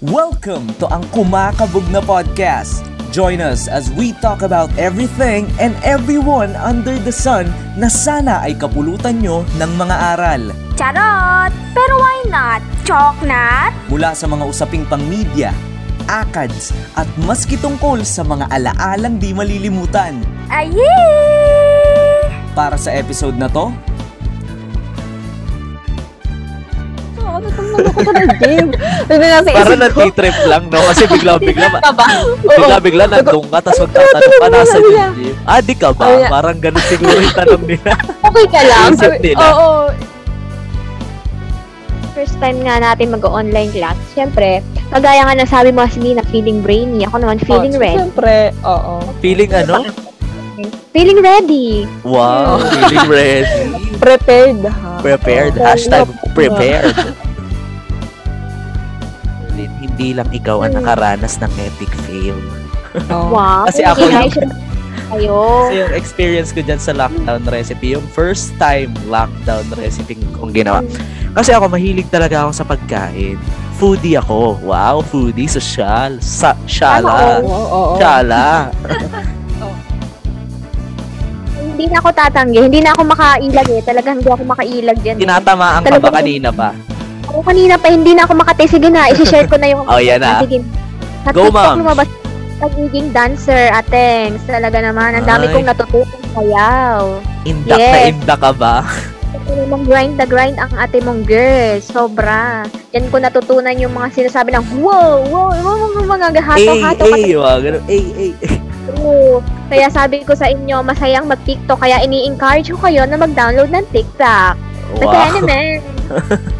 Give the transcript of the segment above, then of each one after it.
Welcome to ang Kumakabog na Podcast. Join us as we talk about everything and everyone under the sun na sana ay kapulutan nyo ng mga aral. Charot! Pero why not? Choknat? Mula sa mga usaping pang-media, akads, at maski tungkol sa mga alaalang di malilimutan. Ayee! Para sa episode na to, ko ng game? Ano na sa Para natitrip lang, no? Kasi bigla-bigla, Ka ba? bigla-bigla nandun ka, tapos magtatanong ka, nasa yung gym. Ah, di ka ba? Sabi niya. Parang ganun siguro yung tanong nila. Okay ka lang? Isip nila. Oo. First time nga natin mag-online class. Siyempre, kagaya nga ng sabi mo, hindi na feeling brainy. Ako naman feeling Oh, ready. Siyempre, oo. Feeling ano? Feeling ready. Wow, feeling ready. Prepared, ha? Prepared. Hashtag prepared. Hindi lang ikaw ang nakaranas ng epic fail. Oo. Wow. Kasi ako yung- Ayo. Kasi yung experience ko dyan sa lockdown recipe, yung first time lockdown recipe kong ginawa. Kasi ako, mahilig talaga ako sa pagkain. Foodie ako. Wow, foodie. Social. Sa shala. Oo, oo, oo. Shala. Hindi na ako tatanggi. Hindi na ako makailag eh. Talagang hindi ako makailag dyan. eh. Tinatamaan ka ba Talagang- kanina pa? Ako kanina pa, hindi na ako makate. Sige na, isi-share ko na yung... Oh, yan na. Sige. Sa Go, TikTok ma'am. lumabas pagiging dancer, atengs. Talaga naman. Ang dami Ay. kong natutunan sayaw. Indak na Yes. indak ka ba? Ito namang grind the grind ang ate mong girl. Sobra. Yan ko natutunan yung mga sinasabi ng wow, wow, wow, mga mga Eh, hato-hato. eh, ganun. Eh, eh, eh. Oo. Kaya sabi ko sa inyo, masayang mag-TikTok. Kaya ini-encourage ko kayo na mag-download ng TikTok. Wow. ano, man.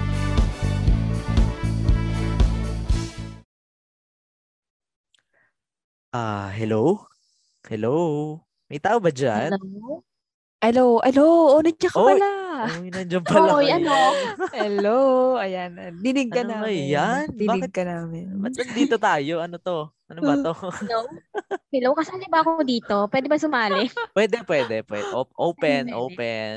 Ah, hello? Hello? May tao ba dyan? Hello? Hello, hello, oh, nandiyan ka pala. Ay, nandiyan pala kayo. ano? Hello, ayan. Dinig ka Ano namin. yan? Dinig Bakit- ka namin. Ba't nandito tayo? Ano to? Ano ba to? Hello? Hello, kasali ba ako dito? Pwede ba sumali? pwede, pwede, pwede. Op- open, Pwede. open.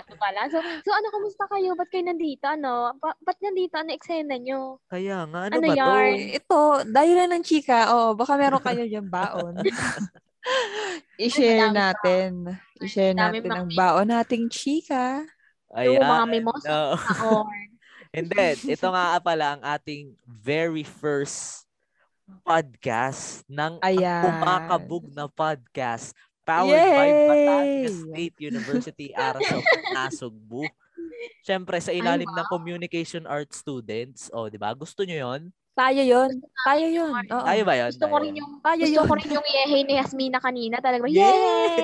Ko pala. So, so ano, kamusta kayo? Ba't kayo nandito? Ano? Ba- ba't nandito? Ano eksena nyo? Kaya nga, ano, Ano ba to? yarn? Ito, dahil lang ng chika, oh, baka meron kayo dyan baon. I-share natin. I-share natin ang baon nating chika. Yung mga Ayan. mimosa No. And then, ito nga pala ang ating very first podcast ng Ayan. Kumakabog na podcast powered by Yay! Batangas State University Arasok Nasugbu. Siyempre, sa ilalim ng communication arts students, oh, di ba? Gusto nyo yon? Tayo yun. Tayo yun. Oo. Tayo ba yun? Gusto ko rin yung Tayo gusto yun. ko rin yung yehe ni Yasmina kanina. Talaga, Yay! yay!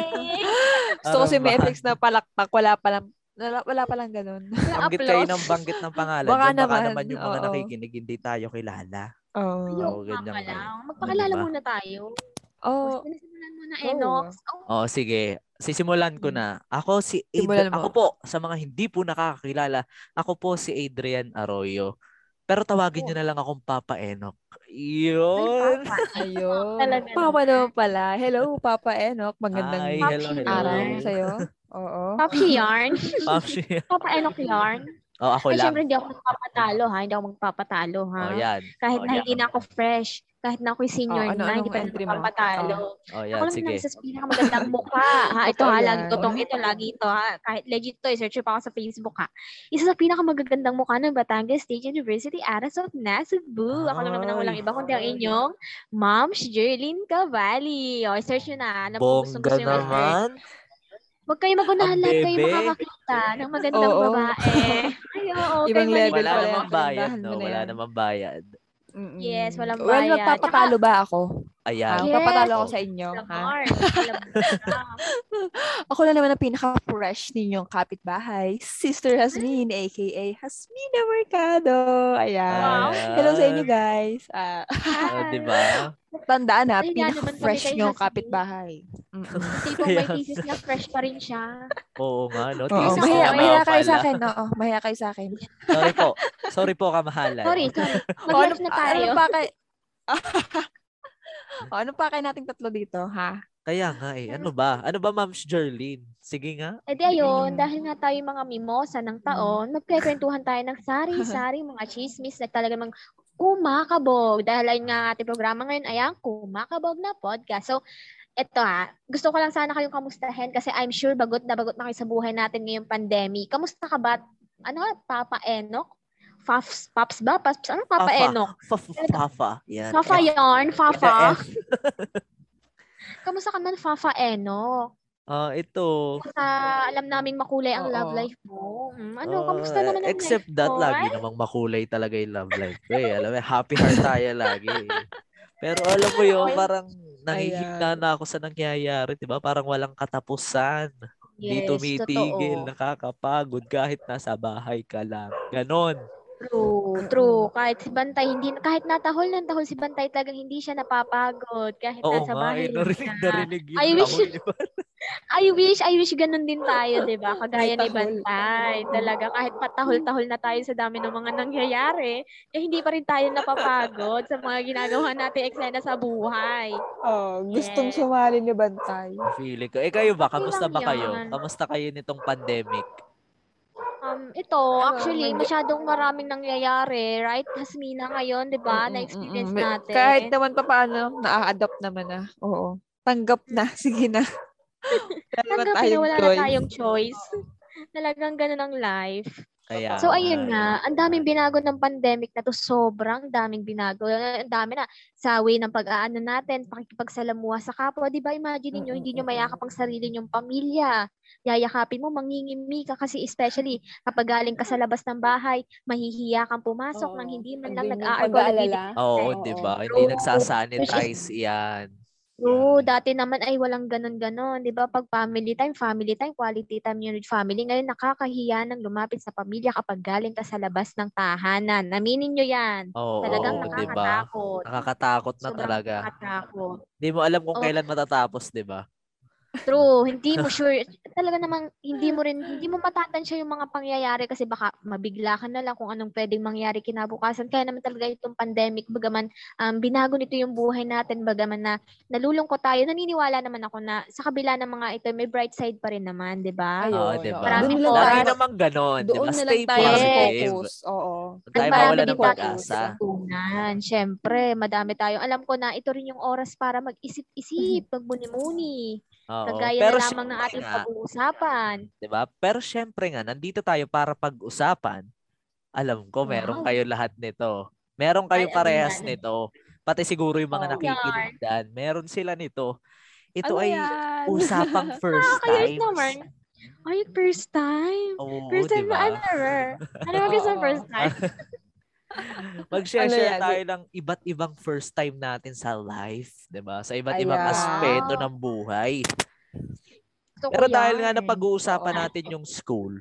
Gusto ko si effects na palakpak. Wala palang, wala, wala palang ganun. Banggit kayo ng banggit ng pangalan. Baka dyan. Baka naman, naman yung mga oo. nakikinig, hindi tayo kilala. Oo. Ayun Oo, ganyan kayo. Magpakilala Diba? muna tayo. Oo. Sinisimulan mo na, Oo. Enox. Oh, Oh, sige. Sisimulan ko na. Ako si mo. Ako po, sa mga hindi po nakakakilala, ako po si Adrian Arroyo. Pero tawagin Oh. niyo na lang akong Papa Enoch. Yun. Ayun. Talaga Papa naman. pala. Hello, Papa Enoch. Magandang Pop hello, hello. araw sa'yo. Oo. Pop si Yarn. Ma'am Shea. Papa Enoch Yarn. Oh, ako Ay, lang. syempre, hindi ako magpapatalo, ha? Hindi ako magpapatalo, ha? Oh, yan. Kahit Oh, na yan. hindi na ako fresh, kahit na ako'y senior Oh, ano- na, hindi pa magpapatalo. Oh, Ako yan. lang Sige. sa pinakamagandang mukha. Ha, ito Totoo ha, lagi ko tong ito, lagi ito ha. Kahit legit to, i-search pa ako sa Facebook ha. Isa sa pinakamagagandang mukha ng Batangas State University, Aras of Nasubu. Ako naman ang walang iba kundi ang inyong Ma'am Jerlyn Cavalli. O, i-search nyo na. Gusto Bongga gusto naman. Huwag kayo magunahan lahat kayo makakakita ng magandang Oo. babae. Ay, oo. Ibang kayo level. Wala namang bayad, no? na Wala namang bayad. Mm-mm. Yes, walang Well, bayad. magpapatalo ba ako? Ayan. Ah, Yes. magpapatalo ako sa inyo. Ha? Ako lang naman ang pinaka-fresh ninyong kapitbahay, Sister Hasmin, aka Hasmina Mercado. Ayan. Wow. Hello sa inyo guys. Ah, Oh, di ba? Tandaan na, pinaka-fresh Hasmin. kapitbahay. Tipong may thesis na fresh pa rin siya. Oo nga, no? Oo, Thesis mahiya, mahiya kayo sa akin. Oo, mahiya kayo sa akin. Sorry po. Sorry po, kamahalan. Sorry, sorry. O, Mag-live na ano tayo. pa kay... o, ano pa kay nating tatlo dito, ha? Kaya nga eh. Ano ba? Ano ba, Ma'am Jerlyn? Sige nga. E di ayun, Mm. dahil nga tayo mga mimosa ng taon, magkikwentuhan tayo ng sari-sari mga chismis na talaga mang Kumakabog. Dahil ayun nga ating programa ngayon ay ang Kumakabog na podcast. So, eto ha, gusto ko lang sana kayong kamustahin kasi I'm sure bagot na bagot na kayo sa buhay natin ngayong pandemic. Kamusta ka ba? Ano ka, Papa Enok? Pops, Pops ba? Pops, ano Papa Fafa. Enok? Fafa. Yan. Fafa yarn, Fafa. Kamusta ka man, Fafa Enok? Ah, ito. Sa alam naming makulay ang Oo. love life mo. Mm, ano, Ah, kamusta naman ang Except life that, mo? lagi namang makulay talaga yung love life ko eh. Alam mo, happy heart tayo lagi eh. Pero alam mo yun, parang nangihina na ako sa nangyayari, di ba? Parang walang katapusan. Hindi yes, tumitigil, totoo. nakakapagod kahit nasa bahay ka lang. Ganon. True, true. Kahit si Bantay, hindi, kahit natahol ng tahol si Bantay talagang hindi siya napapagod. Kahit Oo nasa nga, bahay eh, lang narinig, siya. narinig yun. I wish- Ako, di ba? I wish, I wish ganun din tayo, di ba? Kagaya ni. Bantay. Talaga, kahit patahol-tahol na tayo sa dami ng mga nangyayari, eh hindi pa rin tayo napapagod sa mga ginagawa natin eksena sa buhay. Oh, gustong Yes. sumali ni Bantay. Feeling ko. Eh kayo ba? Kamusta ba kayo? yan. Kamusta kayo nitong pandemic? Um, ito, actually, may- masyadong maraming nangyayari, right? Hasmina ngayon, di ba? Na-experience natin. Kahit naman pa paano, na-adapt naman na. Oo. Tanggap na. Sige na. Tanggapin na tayong wala na choice. tayong choice. Talagang ganun ang life. Kaya, So, ayun ay, nga, ang daming binago ng pandemic na to. Sobrang daming binago. Ang dami na sa way ng pag-aano natin, pakikipagsalamuha sa kapwa. Di ba, imagine niyo hindi niyo mayakap ang sarili niyong pamilya. Yayakapin mo, mangingimi ka kasi especially kapag galing ka sa labas ng bahay, mahihiya kang pumasok Oo. nang hindi man lang pag-aalala. Oo, Oo. di ba? Hindi nagsasanitize yan. True, dati naman ay walang ganun-ganon, 'di ba? Pag family time, family time, quality time yun with family. Ngayon nakakahiya nang lumapit sa pamilya kapag galing ka sa labas ng tahanan. Aminin nyo 'yan. Oo, Talagang oo, di ba? nakakatakot. Nakakatakot na Sobrang talaga. nakakatakot. Hindi mo alam kung Oo. kailan matatapos, di ba? True, hindi mo sure. Talaga namang hindi mo rin hindi mo matatansya yung mga pangyayari kasi baka mabigla ka na lang kung anong pwedeng mangyari kinabukasan. Kaya naman talaga itong pandemic, bagaman um, binago nito yung buhay natin, bagaman na nalulungkot tayo. Naniniwala naman ako na sa kabila ng mga ito, may bright side pa rin naman, 'di ba? Oo, di oo. ba? Doon lang Lagi naman ganon, di Doon ba? Stay positive. focus. Oo. Tayo Ang mawala marami ng pag-asa. Siyempre, madami tayo. Alam ko na ito rin yung oras para mag-isip-isip, magmuni-muni. Oo. Kagaya Pero na lamang ng ating nga, pag-uusapan. di ba? Pero syempre nga, nandito tayo para pag-usapan. Alam ko, meron Wow. kayo lahat nito. Meron kayo Ay, ano parehas yan? nito. Pati siguro yung mga Oh. nakikinig dyan. Meron sila nito. Ito Ano ay yan? usapang first Nakakayos time. naman. Ay, first time. Oo, First time di na ba? ano. Ano ba Oo. first time? Mag-share Ano yan? tayo ng iba't ibang first time natin sa life, 'di ba? Sa iba't ibang aspeto ng buhay. Ko Pero dahil nga napag-uusapan Oo. natin yung school,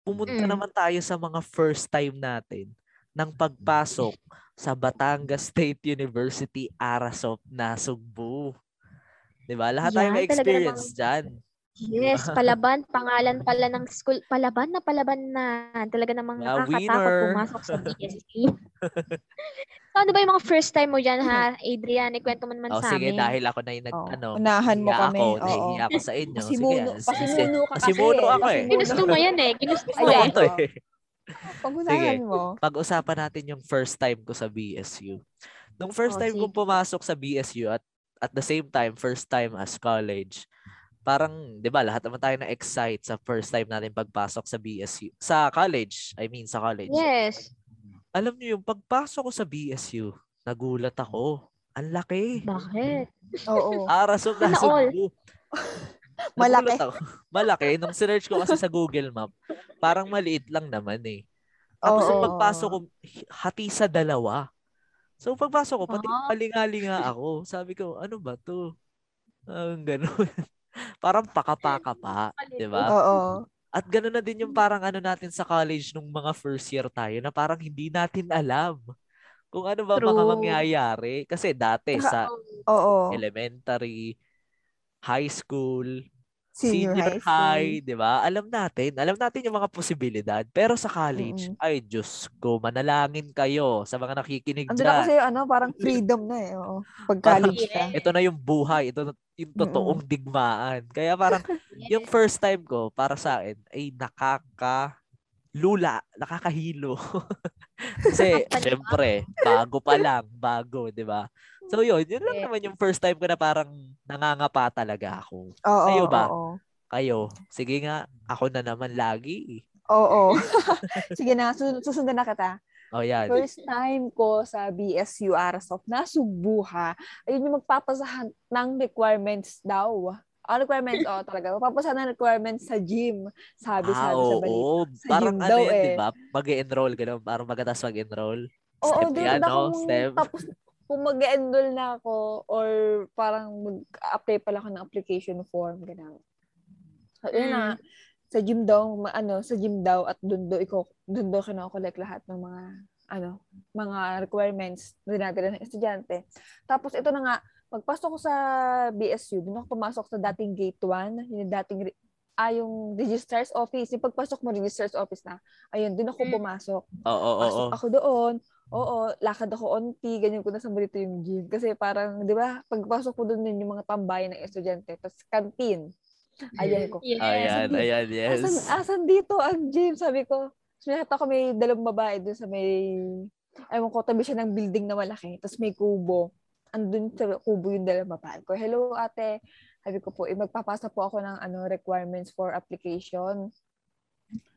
pumunta Mm. naman tayo sa mga first time natin ng pagpasok sa Batangas State University Arasop Nasugbu. 'Di ba? Lahat tayo Yan, may experience diyan. Yes, palaban, pangalan pala ng school. Palaban na palaban na. Talaga namang Yeah, nakakatakot pumasok sa BSC. so, ano ba yung mga first time mo dyan, ha? Adrian, ikwento mo naman Oh, sa sige, amin. dahil ako na yung nag, Oh, ano, unahan mo kami. Ako, Oo. nahihiya ako sa inyo. Pasimuno, sige, pasimuno ka kasi. pasimuno ako eh. Ginusto mo yan eh. Ginusto mo eh. Ito eh. Pag-unahan mo. Pag-usapan natin yung first time ko sa BSU. Nung first Oh, time kong sige. pumasok sa BSU at at the same time, first time as college, parang, di ba, lahat naman tayo na-excite sa first time natin pagpasok sa BSU. Sa college, I mean sa college. Yes. Alam niyo yung pagpasok ko sa BSU, nagulat ako. Ang laki. Bakit? Oo. Aras of Sana nasa all. Cebu. Malaki. Ako. Malaki. Nung sinearch ko kasi sa Google Map, parang maliit lang naman eh. Tapos Oo. pagpasok ko, hati sa dalawa. So pagpasok ko, pati Ah. palingalinga ako. Sabi ko, ano ba to? Ang ganun. Parang pakapaka pa. Di ba? Oo. At gano'n na din yung parang ano natin sa college nung mga first year tayo na parang hindi natin alam kung ano ba mga True. mangyayari. Kasi dati sa Oo. elementary, high school, Senior, senior, high high, 'di ba? Alam natin, alam natin yung mga posibilidad. Pero sa college, Mm-mm. ay Diyos ko, manalangin kayo sa mga nakikinig na dyan. kasi ano, parang freedom na eh. Oo. Pag college ka. Ito na yung buhay, ito na yung totoong digmaan. Kaya parang yung first time ko para sa akin ay nakaka lula, nakakahilo. Kasi, syempre, bago pa lang, bago, di ba? So yun, yun lang Yeah. naman yung first time ko na parang nangangapa talaga ako. Oo, Kayo ba? Oo. Kayo, sige nga, ako na naman lagi. Oo. Sige na, sus- susundan na kita. Oh, yan. First time ko sa BSU Arasoft na Subuha, ayun yung magpapasahan ng requirements daw. Ang requirements, oh, talaga. Magpapasahan ng requirements sa gym. Sabi, ah, sabi sa balita. oo. Sa Parang gym ano daw yan, eh. di ba? Mag-enroll, gano'n. Parang magatas mag-enroll. Oo, Step doon yan, no? Step. tapos kung mag-enroll na ako or parang mag-apply pala ako ng application form, gano'n. So, yun na. Sa gym daw, ma- ano, sa gym daw at doon daw iko doon daw kino-collect lahat ng mga ano, mga requirements na dinadala ng estudyante. Tapos ito na nga, pagpasok ko sa BSU, doon ako pumasok sa dating gate 1, yung dating re- ah, yung registrar's office. Yung pagpasok mo, registrar's office na. Ayun, doon ako Mm. pumasok. Oo, oo, oo. Pasok ako doon. Oo, lakad ako onti, ganyan ko na sa dito yung gym. Kasi parang, di ba, pagpasok ko doon din yung mga tambayan ng estudyante. Tapos canteen. Ayan ko. Yes. Ayan, ayan, yes. Asan, asan dito ang gym? Sabi ko. Tapos nakita ko may dalawang babae doon sa may, ewan ko, tabi siya ng building na malaki. Tapos may kubo. Andun sa kubo yung dalawang babae ko. Hello ate. Sabi ko po, eh, magpapasa po ako ng ano requirements for application.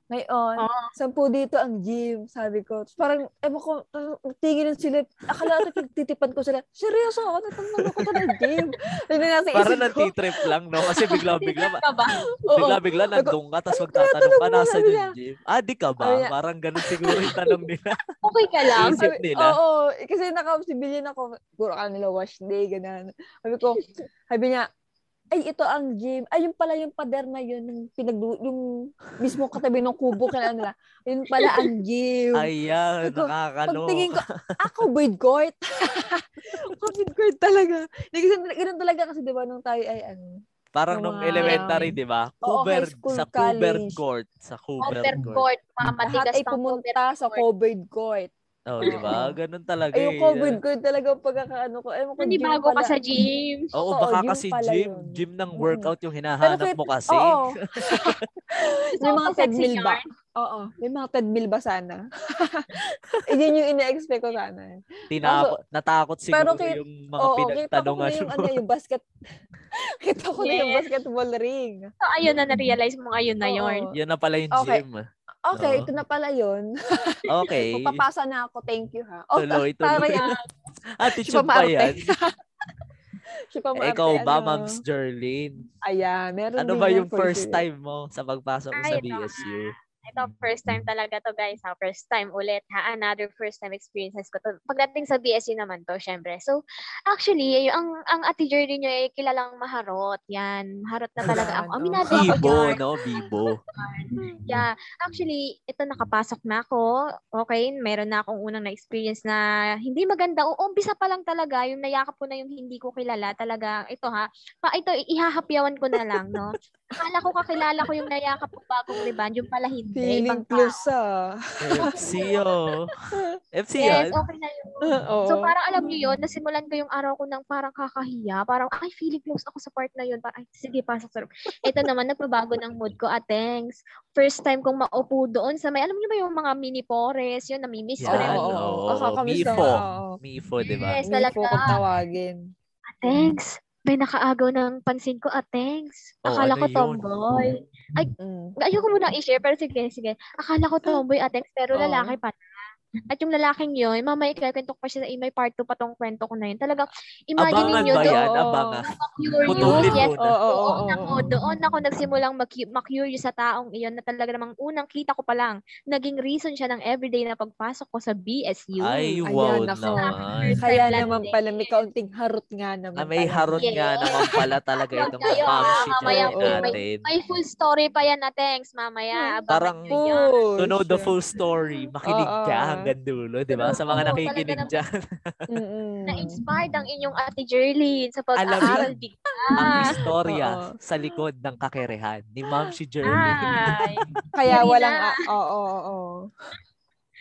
Ngayon, Oo. saan po dito ang gym? Sabi ko. Parang, ewan ko, tingin sila. Akala ko, titipan ko sila. Seryoso ako, natanong ko na gym. Yun na nasa Parang nantitrip lang, no? Kasi bigla-bigla, bigla-bigla nandun ka, tapos magtatanong ka, nasa yung gym? Ah, di ka ba? Parang ganun siguro yung tanong nila. Okay ka lang? Isip nila. Oo, kasi naka-civilian ako. Puro ka nila wash day, ganun. Sabi ko, sabi niya, ay, ito ang gym. Ay, yung pala yung pader na yun, yung, pinag yung mismo katabi ng kubo kaya nila. Yun pala ang gym. Ayan, Ako, nakakalo. Pagtingin ko, ako, void court. Void court talaga. Ganun talaga kasi, di ba, nung tayo ay, ano, Parang nung mga- elementary, di ba? Cover, sa cover college. court. Sa cover Cover court. court. Mga lahat ay pumunta sa covered court. Oh, di ba? Ganun talaga Ay, yung eh. covered court talaga pagkakaano ko. Ewan ko, Hindi gym bago ka sa gym. Oo, Oo, baka kasi gym. yun. Gym ng workout yung hinahanap kahit- mo kasi. Oo. may mga sexy treadmill ba? Oo. May mga treadmill ba sana? eh, yun yung ina-expect ko sana. eh. Tinako, natakot siguro pero kay- yung mga Oo, kita ko na pinagtanungan yung, ano, yung basket. kita ko na yung Yes. basketball ring. So, ayun na, na-realize mo ngayon na yun. Yan na pala yung Okay. gym. Okay, Oo. ito na pala yun. Okay. Magpapasa na ako. Thank you, ha. Oh, Tuloy, tuloy. yan. Attitude Siya pa yan. Siya pa Eh, maarte, ikaw ba, ano. Ma'ams Jerlyn? Ayan, meron Ano ba yung first sure. time mo sa pagpasok mo sa Ay, ito, BSU? Ito, first time talaga to guys. Ha? First time ulit. Ha? Another first time experiences ko to. Pagdating sa BSU naman to, syempre. So, actually, ang ang Ate Jerry nyo ay kilalang maharot. Yan. Maharot na talaga ako. oh. Aminado ako Bibo, no? Bibo. Yeah. Actually, ito nakapasok na ako. Okay, meron na akong unang na-experience na hindi maganda. O, umpisa pa lang talaga, yung nayakap ko na yung hindi ko kilala. Talaga, ito ha. Pa, ito, ihahapyawan ko na lang, no? Akala ko kakilala ko yung nayakap ko bagong rebound. Yung pala hindi. Feeling close, ah. FC, oh. FC Yes, yan? okay na yun. Oo. So parang alam niyo yun, nasimulan ko yung araw ko ng parang kakahiya. Parang, ay, feeling close ako sa part na yun. Parang, ay, sige, pasok sa room. Ito naman, nagbabago ng mood ko. At thanks. First time kong maupo doon sa may, alam niyo ba yung mga mini forest, yun, namimiss ko Yan, rin. oo, oo. oo. Kakakamiss na, Mifo. oo. Mifo, di ba? Yes, talaga. po kung tawagin. Thanks. May nakaagaw ng pansin ko, at thanks. Oh, Akala ano ko yun? tomboy. Mm. Ayoko muna i-share, pero sige, sige. Akala ko tomboy, at thanks, pero Oo. lalaki pa. At yung lalaking yun, mamaya ikikwento ko pa siya sa may part 2 pa tong kwento ko na yun. Talagang, imagine Abangan ninyo ba doon. yan? Oo. Abangan. Curious, Putulin yes. Oo, oo, Oo, oo, nako, oo. doon ako nagsimulang mag- ma-curious sa taong iyon na talaga namang unang kita ko pa lang. Naging reason siya ng everyday na pagpasok ko sa BSU. Ay, Ayan, wow nako. naman. Kaya naman pala, may kaunting harot nga naman. Ah, may harot Yes. nga naman pala talaga itong Kayo, ma'am ah, si mamaya po, may- natin. May full story pa yan na thanks mamaya. Abangan Parang. To know the full story, makinig ka. Hanggang dulo, di ba? Sa mga Oo, nakikinig talaga dyan. Mm-mm. Na-inspired ang inyong ate Jerlyn sa pag-aaral mo, bigla. Ang istorya Oo. sa likod ng kakerehan ni ma'am si Jerry. Ay, Kaya Hindi walang, ah, oo, oo, oo.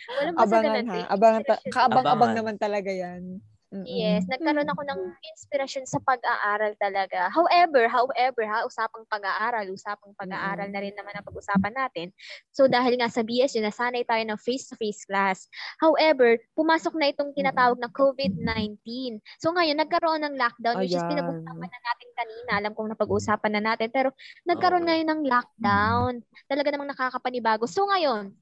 walang Abangan masagalan. ha. You, Abangan, ta- kaabang-abang Abangan. naman talaga yan. Mm-mm. Yes, nagkaroon ako ng inspirasyon sa pag-aaral talaga. However, however, ha, usapang pag-aaral, usapang pag-aaral na rin naman ang pag-usapan natin. So dahil nga sa BSU, nasanay tayo ng face-to-face class. However, pumasok na itong tinatawag na COVID-19. So ngayon, nagkaroon ng lockdown, which is Ayan. pinag-usapan na natin kanina. Alam kong napag-usapan na natin. Pero nagkaroon Oo. ngayon ng lockdown. Talaga namang nakakapanibago. So ngayon,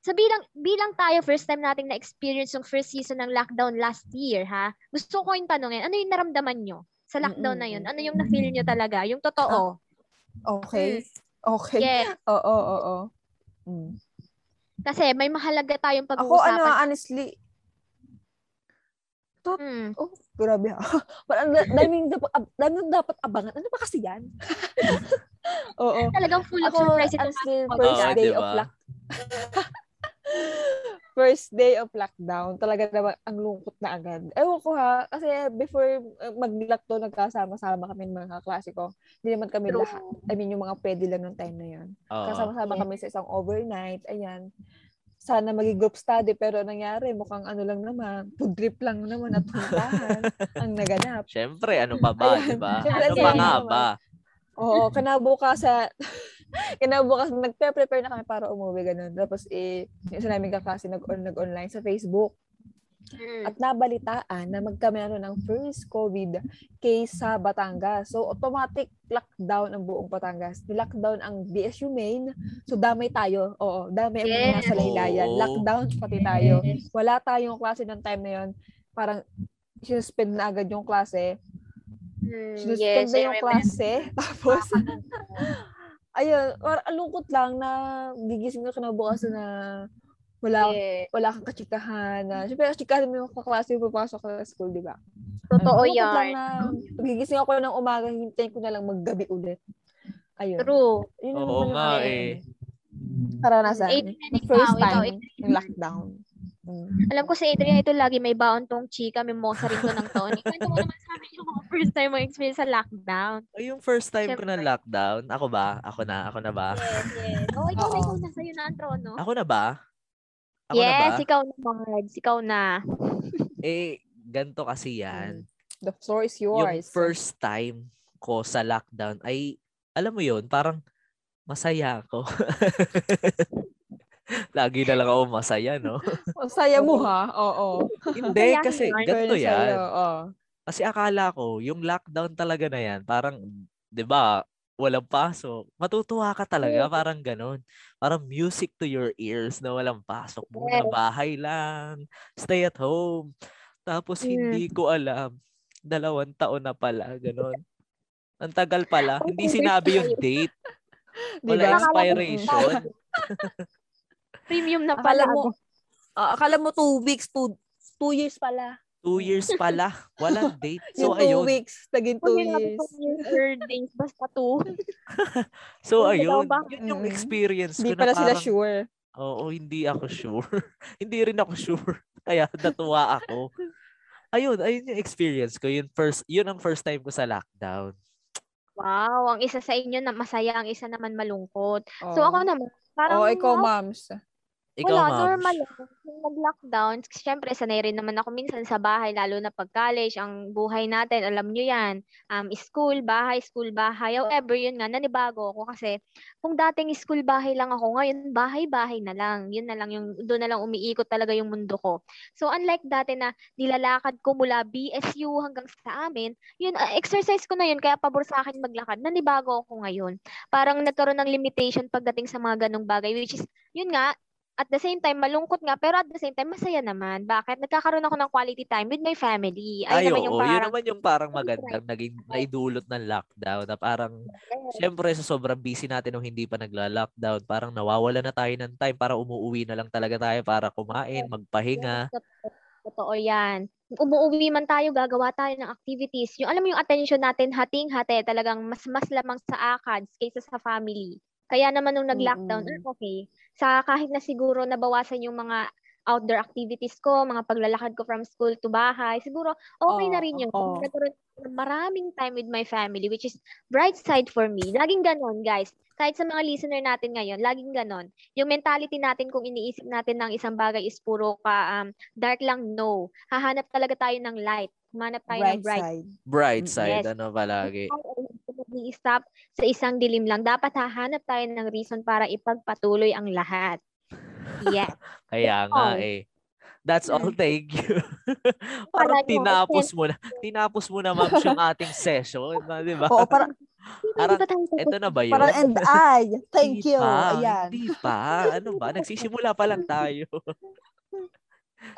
sa bilang bilang tayo first time nating na-experience yung first season ng lockdown last year, ha? Gusto ko yung tanongin, ano yung naramdaman nyo sa lockdown na yun? Ano yung na-feel nyo talaga? Yung totoo. Okay. Okay. Yes. Oo, oo, oo. Mm. Kasi may mahalaga tayong Ako, ano, pag-uusapan. honestly, Hmm. oh, grabe ha. Parang da- daming daming dapat abangan. Ano ba kasi yan? oo. Talagang full of Ako, surprise itong honestly, first Oo, day diba? of lock first day of lockdown, talaga naman ang lungkot na agad. Ewan ko ha, kasi before uh, mag-lockdown, nagkasama-sama kami ng mga kaklase ko. Hindi naman kami True. lahat. I mean, yung mga pwede lang ng time na yun. Oo. Kasama-sama kami sa isang overnight. Ayan. Sana maging group study, pero nangyari, mukhang ano lang naman, food trip lang naman at puntahan ang naganap. Siyempre, ano pa ba, di ba? Siyempre, Ano pa nga ba? Oo, kinabukasan, kinabukasan, nagpe-prepare na kami para umuwi, ganun. Tapos, eh, isa namin kaklase nag nag-online sa Facebook. Hmm. At nabalitaan na magkamero ng first COVID case sa Batangas. So, automatic lockdown ang buong Batangas. Ni-lockdown ang BSU main. So, damay tayo. Oo, damay ang mga nasa laylayan. Lockdown pati tayo. Wala tayong klase ng time na yon Parang, sinuspend na agad yung klase. Hmm, Sinuspend yes, na yung klase. Tapos, ayun, parang ang lungkot lang na gigising ka kinabukasan na wala Yes. wala kang kachikahan na, syempre kachikahan mo yung kaklase yung papasok ka sa school, di ba? Totoo lungkot lang yan. na gigising ako ng umaga, hintayin ko na lang maggabi ulit. Ayun. True. Yun Oo nga yung eh. Karanasan. First time yung lockdown. Mm. Alam ko si Adrian ito lagi may baon tong chika, may mosa rin to ng Tony. Kwento mo naman sa amin yung mga first time mo experience sa lockdown. Ay, yung first time ko na Siyempre. lockdown, ako ba? Ako na, ako na ba? Yes, yes. Oh, ikaw na, ikaw na sa'yo na ang trono. Ako na ba? Ako na yes, ba? ikaw na, Margs. Ikaw na. Eh, ganito kasi yan. The floor is Yung yours. first time ko sa lockdown ay, alam mo yun, parang masaya ako. Lagi na lang ako masaya, no? Ang saya mo ha? Oo. Hindi, Masaya kasi yun. ganito yan. sa'yo. Kasi akala ko, yung lockdown talaga na yan, parang, di ba, walang pasok. Matutuwa ka talaga, parang ganun. Parang music to your ears na walang pasok. Muna Yes. bahay lang, stay at home. Tapos Mm. hindi ko alam, dalawang taon na pala, ganun. Ang tagal pala, hindi sinabi yung date. Wala ba? expiration. Premium na Akala pala. mo, ah, akala mo two weeks, two, two years pala. Two years pala, walang date. So, two ayun. weeks, naging two years. Third days, basta two. So, Ay, ayun. Yun yung Mm. experience Hindi ko na pala sila parang, sure. Oo, hindi ako sure. hindi rin ako sure. Kaya natuwa ako. Ayun, ayun yung experience ko. Yun first, yun ang first time ko sa lockdown. Wow, ang isa sa inyo na masaya, ang isa naman malungkot. Oh. So ako naman, parang Oh, ikaw, moms. Ikaw, Wala, ma'am. normal. Nung nag-lockdown, syempre, sanay rin naman ako minsan sa bahay, lalo na pag college, ang buhay natin, alam nyo yan, um, school, bahay, school, bahay. However, yun nga, nanibago ako kasi kung dating school, bahay lang ako, ngayon, bahay, bahay na lang. Yun na lang, yung, doon na lang umiikot talaga yung mundo ko. So, unlike dati na nilalakad ko mula BSU hanggang sa amin, yun, uh, exercise ko na yun, kaya pabor sa akin maglakad. Nanibago ako ngayon. Parang nagkaroon ng limitation pagdating sa mga ganong bagay, which is, yun nga, at the same time, malungkot nga, pero at the same time, masaya naman. Bakit? Nagkakaroon ako ng quality time with my family. Ay, naman oo. yung Yun parang, naman yung parang magandang naging naidulot ng lockdown na parang Siyempre, sa sobrang busy natin nung hindi pa nagla-lockdown, parang nawawala na tayo ng time para umuwi na lang talaga tayo para kumain, magpahinga. Totoo, yan. Umuwi man tayo, gagawa tayo ng activities. Yung, alam mo yung attention natin, hating-hate, talagang mas mas lamang sa ACADS kaysa sa family. Kaya naman nung nag-lockdown, Mm-mm. ah, okay. Sa kahit na siguro nabawasan yung mga outdoor activities ko, mga paglalakad ko from school to bahay, siguro okay na rin yun. Oo. Kasi Nagkaroon ng maraming time with my family, which is bright side for me. Laging ganon, guys. kahit sa mga listener natin ngayon, laging ganon. Yung mentality natin kung iniisip natin ng isang bagay is puro ka um, dark lang, no. Hahanap talaga tayo ng light. Humanap tayo ng Bright bright. side. Bright Mm, side, yes. ano palagi. Stop sa isang dilim lang. Dapat hahanap tayo ng reason para ipagpatuloy ang lahat. Yeah. Kaya nga all. eh. That's all, thank you. Parang tinapos mo na, tinapos mo na, ma'am, yung ating session, na, di ba? Oo, parang, Parang, Di? Ito na ba yun? parang and I. Thank Hindi you. pa, Ayan. Hindi pa. Ano ba? Nagsisimula pa lang tayo.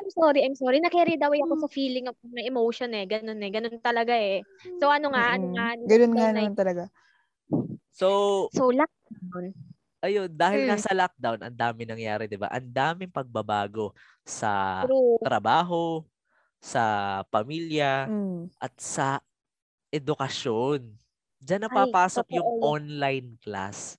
I'm sorry, I'm sorry. Na-carry daw ako sa feeling of may emotion eh. Ganun eh. Ganun talaga eh. So ano nga, ano Mm-mm. nga. Ganun nga naman talaga. So, So, lockdown. ayun, dahil Mm. nga sa lockdown, ang dami nangyari, di ba? Ang daming pagbabago sa True. trabaho, sa pamilya, Mm. at sa edukasyon. Diyan Ay, napapasok yung totoo yan. online class.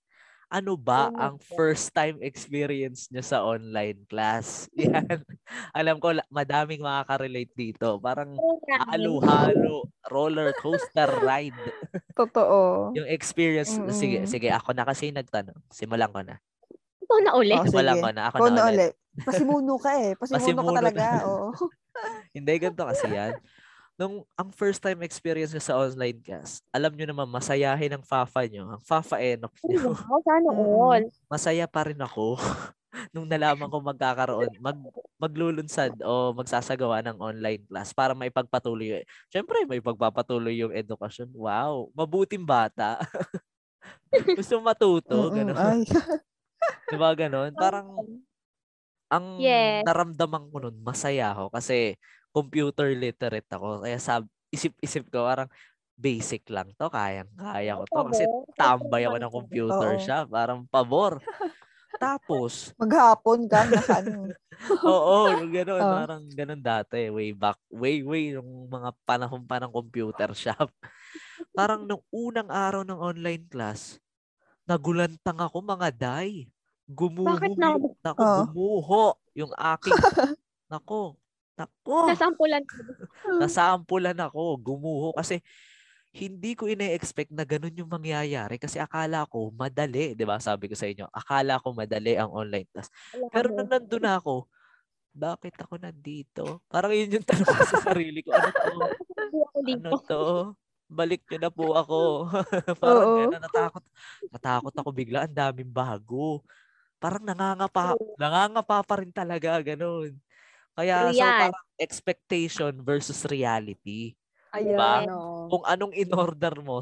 Ano ba Oh ang first time experience nyo sa online class? Yan. Alam ko, madaming makaka-relate dito. Parang halo-halo, roller coaster ride. Totoo. Yung experience, sige, Mm-mm. sige, ako na kasi nagtanong. Simulan ko na. Ito na ulit. Oh, Simulan sige. ko na. Ako Ikaw na, na ulit. ulit. Pasimuno ka eh. Pasimuno, Pasimuno ka talaga. Oo. Hindi, ganito kasi yan. Nung ang first time experience nyo sa online class, alam nyo naman, masayahin ang Fafa nyo. Ang Fafa Enoch nyo. Wow, sana Mm. all. Masaya pa rin ako nung nalaman ko magkakaroon, mag, maglulunsad o magsasagawa ng online class para maipagpatuloy. Siyempre, may pagpapatuloy yung edukasyon. Wow, mabuting bata. Gusto matuto, gano'n. Ay. Diba gano'n? Parang ang Yes. naramdaman ko nun, masaya ako kasi computer literate ako. Kaya sab isip-isip ko parang basic lang to, kayang kaya ko to. Kasi tambay ako ng computer Oo. shop, parang pabor. Tapos, Maghapon ka. Nasa ano. oo, gano'n, Oo. parang gano'n dati, way back, way, way, yung mga panahon pa ng computer shop. Parang nung unang araw ng online class, nagulantang ako mga day. Gumuho Bakit na? nako, Oo. gumuho yung aking, nako, nako, Nasampulan. nasampulan ako, gumuho kasi hindi ko ine-expect na ganun yung mangyayari kasi akala ko madali, 'di ba? Sabi ko sa inyo, akala ko madali ang online class. Pero nung nandun na ako, bakit ako nandito? Parang yun yung tanong ko sa sarili ko. Ano to? Ano to? Balik nyo na po ako. Parang Oo. gano'n, natakot. Natakot ako bigla. Ang daming bago. Parang nangangapa. Nangangapa pa rin talaga. Ganun. Kaya so Yan. parang expectation versus reality. Ayan. Diba? oo. Kung anong in-order mo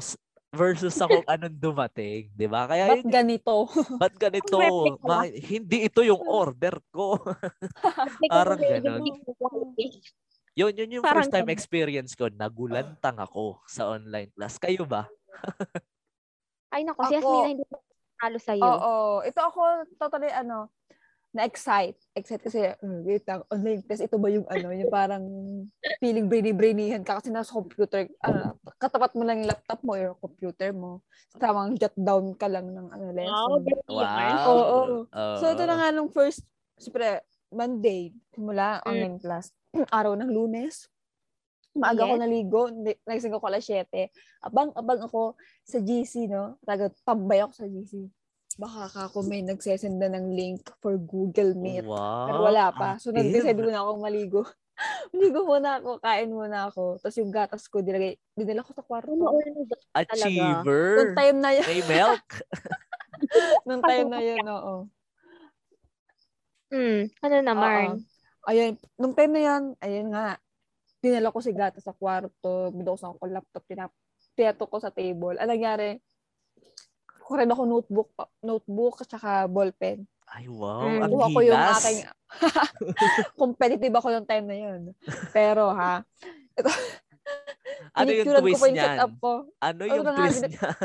versus sa kung anong dumating. Di ba? Kaya Ba't yun, ganito? ba't ganito? Ma- hindi ito yung order ko. Parang ganun. Yun, yun yung Parang first time ganun. experience ko. Nagulantang ako sa online class. Kayo ba? Ay nako, si Yasmina hindi ko talo sa'yo. Oo. Ito ako totally ano, na-excite. Excite kasi, mm, wait lang, online class, ito ba yung ano, yung parang feeling brainy-brainihan ka kasi nasa computer, ano, katapat mo lang yung laptop mo or computer mo. Tamang jot down ka lang ng ano, Wow, lesson. yan. Wow. Oo, oo. Oo. So, ito na nga nung first, siyempre, Monday, simula online class. Araw ng lunes. Maaga ko Yes. naligo. Hindi- Nagising ako alas 7. Abang-abang ako sa GC, no? Taga, tambay ako sa GC. Baka ka ako may nagsesenda ng link for Google Meet. Wow. Pero wala pa. So, nag-decide muna akong maligo. maligo muna ako, kain muna ako. Tapos yung gatas ko, dinagay, dinala ko sa kwarto. Ano, ano, Achiever. Nung time na yun, May milk. nung time na yun, oo. Hmm, ano naman? Oo. Ayun, nung time na yan, ayun nga, dinala ko si Gata sa kwarto, binuksan ko laptop, tinap, tiyato ko sa table. Ang nangyari, kuha rin ako notebook, notebook at saka ballpen. Ay, wow. Mm. Ang ko yung aking, competitive ako yung time na yun. Pero ha, Ano yung ko twist yung niyan? setup ko. Ano Ano yung nga, twist bin- niyan?